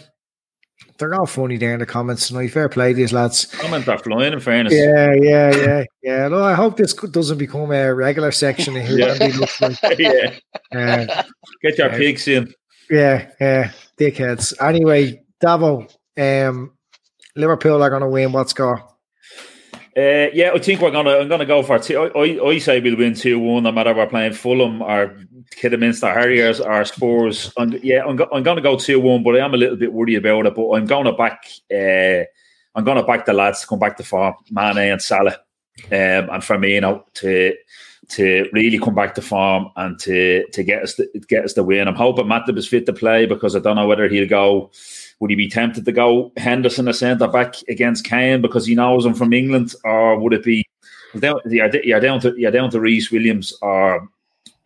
they're all funny there in the comments tonight. Fair play, these lads. Comments are flying, in fairness. Yeah, yeah, yeah, yeah. No, I hope this doesn't become a regular section of who Yeah. Looks like. yeah. Uh, Get your Yeah. pigs in. yeah, yeah, dickheads. Anyway, Davo, um, Liverpool are going to win. What score? Uh, yeah, I think we're gonna. I'm gonna go for. Two, I, I, I say we'll win two one, no matter we're playing Fulham or Kidderminster Harriers or Spurs. And yeah, I'm, go, I'm gonna go two one, but I am a little bit worried about it. But I'm gonna back. Uh, I'm gonna back the lads to come back to form, Mane and Salah, um, and Firmino to to really come back to form and to to get us the, get us the win. I'm hoping Matip is fit to play because I don't know whether he'll go. Would he be tempted to go Henderson a centre back against Kane because he knows him from England, or would it be down, you're, down to you're down to Rhys Williams or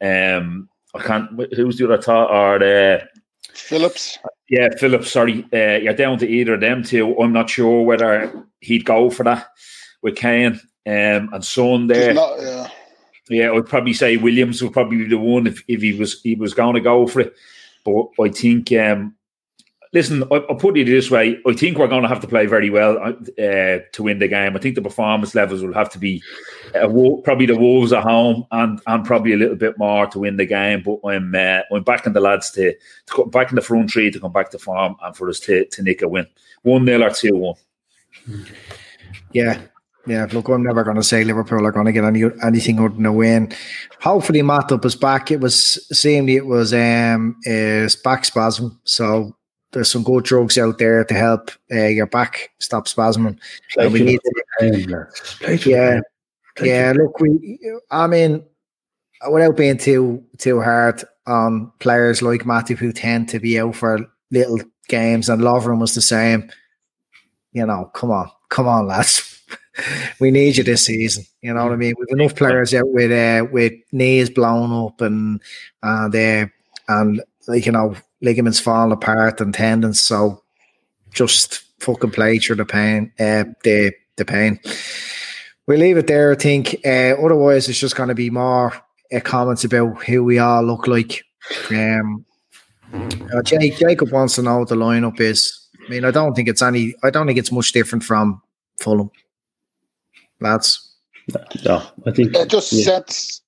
um I can't who's the other top or the Phillips. yeah Phillips sorry uh, you're down to either of them two. I'm not sure whether he'd go for that with Kane um, and Son there. Not, yeah. Yeah, I'd probably say Williams would probably be the one if, if he was he was going to go for it. But I think um, listen, I, will put it this way. I think we're going to have to play very well uh, to win the game. I think the performance levels will have to be uh, probably the Wolves at home and and probably a little bit more to win the game. But I'm uh, I'm backing the lads to, to come back in the front three to come back to form and for us to, to nick a win. 1 0 or 2 1. Yeah, yeah, look, I'm never going to say Liverpool are going to get any anything other than a win. Hopefully, Matip is back. It was seemingly it was um his back spasm, so there's some good drugs out there to help uh, your back stop spasming. And we need to, yeah, yeah. Look, we. I mean, without being too too hard on players like Matip who tend to be out for little games, and Lovren was the same. You know, come on, come on, lads we need you this season. You know what I mean? We've enough players out with uh, with knees blown up and and uh, and like you know ligaments falling apart and tendons. So just fucking play through the pain, uh, the the pain. We leave it there. I think. Uh, otherwise, it's just going to be more uh, comments about who we all look like. Um, uh, Jake, Jacob wants to know what the lineup is. I mean, I don't think it's any. I don't think it's much different from Fulham lads? No, I think uh, just yeah.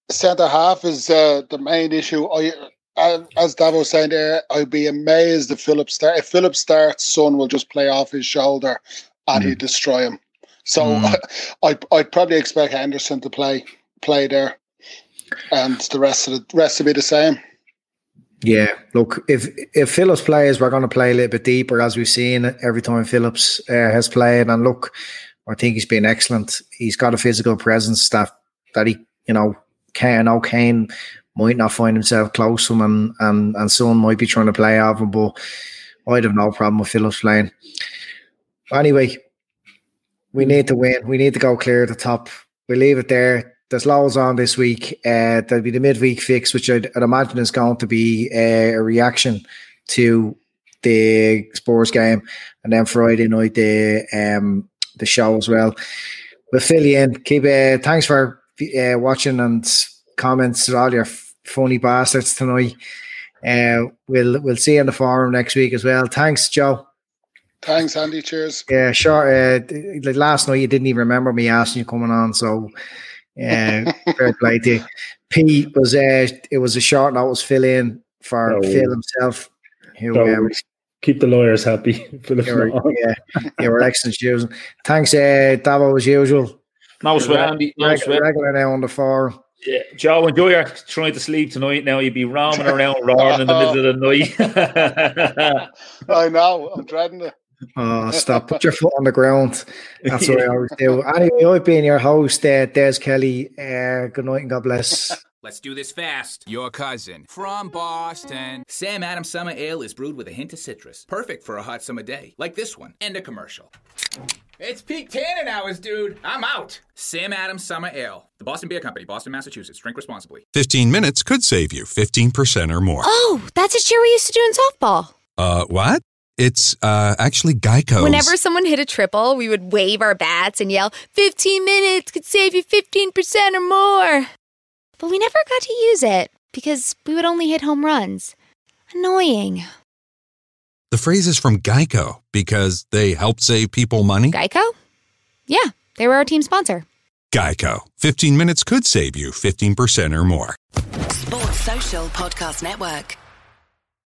centre half is uh, the main issue. I, uh, as Davo was saying there, I'd be amazed if Philip start. If Philip starts, Son will just play off his shoulder and mm. he'd destroy him. So mm. I'd, I'd probably expect Henderson to play play there, and the rest of the rest to be the same. Yeah, look, if if Phillips plays, we're going to play a little bit deeper, as we've seen every time Phillips uh, has played. And look, I think he's been excellent. He's got a physical presence that that he, you know, can Kane might not find himself close to him and and, and someone might be trying to play off him, but I'd have no problem with Phillips playing. Anyway, we need to win. We need to go clear at the top. We leave it there. There's loads on this week. Uh, there'll be the midweek fix, which I'd, I'd imagine is going to be uh, a reaction to the Spurs game, and then Friday night the um, the show as well. We'll fill you in. Keep uh, thanks for uh, watching and comments to all your funny bastards tonight. Uh, we'll we'll see you in the forum next week as well. Thanks, Joe. Thanks, Andy. Cheers. Yeah, sure. Uh, last night, you didn't even remember me asking you coming on, so uh, fair play to you. Pete was uh, it was a short notice fill in for no, Phil himself. Who no, um, keep the lawyers happy. For the you were, yeah, you were excellent using. Thanks, uh, Davo, as usual. No sweat, Andy. No regular, regular now on the forum. Yeah, Joe, enjoy your trying to sleep tonight. Now you'd be roaming around roaring in the middle of the night. I know. I'm dreading it. Oh, stop. Put your foot on the ground. That's what I always do. Anyway, I've been your host, uh, Des Kelly. Uh, good night and God bless. Let's do this fast. Your cousin from Boston. Sam Adams Summer Ale is brewed with a hint of citrus. Perfect for a hot summer day, like this one. End of commercial. It's peak tannin hours, dude. I'm out. Sam Adams Summer Ale. The Boston Beer Company, Boston, Massachusetts. Drink responsibly. 15 minutes could save you 15% or more. Oh, that's a cheer we used to do in softball. Uh, what? It's uh, actually Geico. Whenever someone hit a triple, we would wave our bats and yell, 15 minutes could save you 15% or more but we never got to use it because we would only hit home runs. Annoying. The phrase is from Geico because they help save people money. Geico? Yeah, they were our team sponsor. Geico. 15 minutes could save you 15% or more. Sports Social Podcast Network.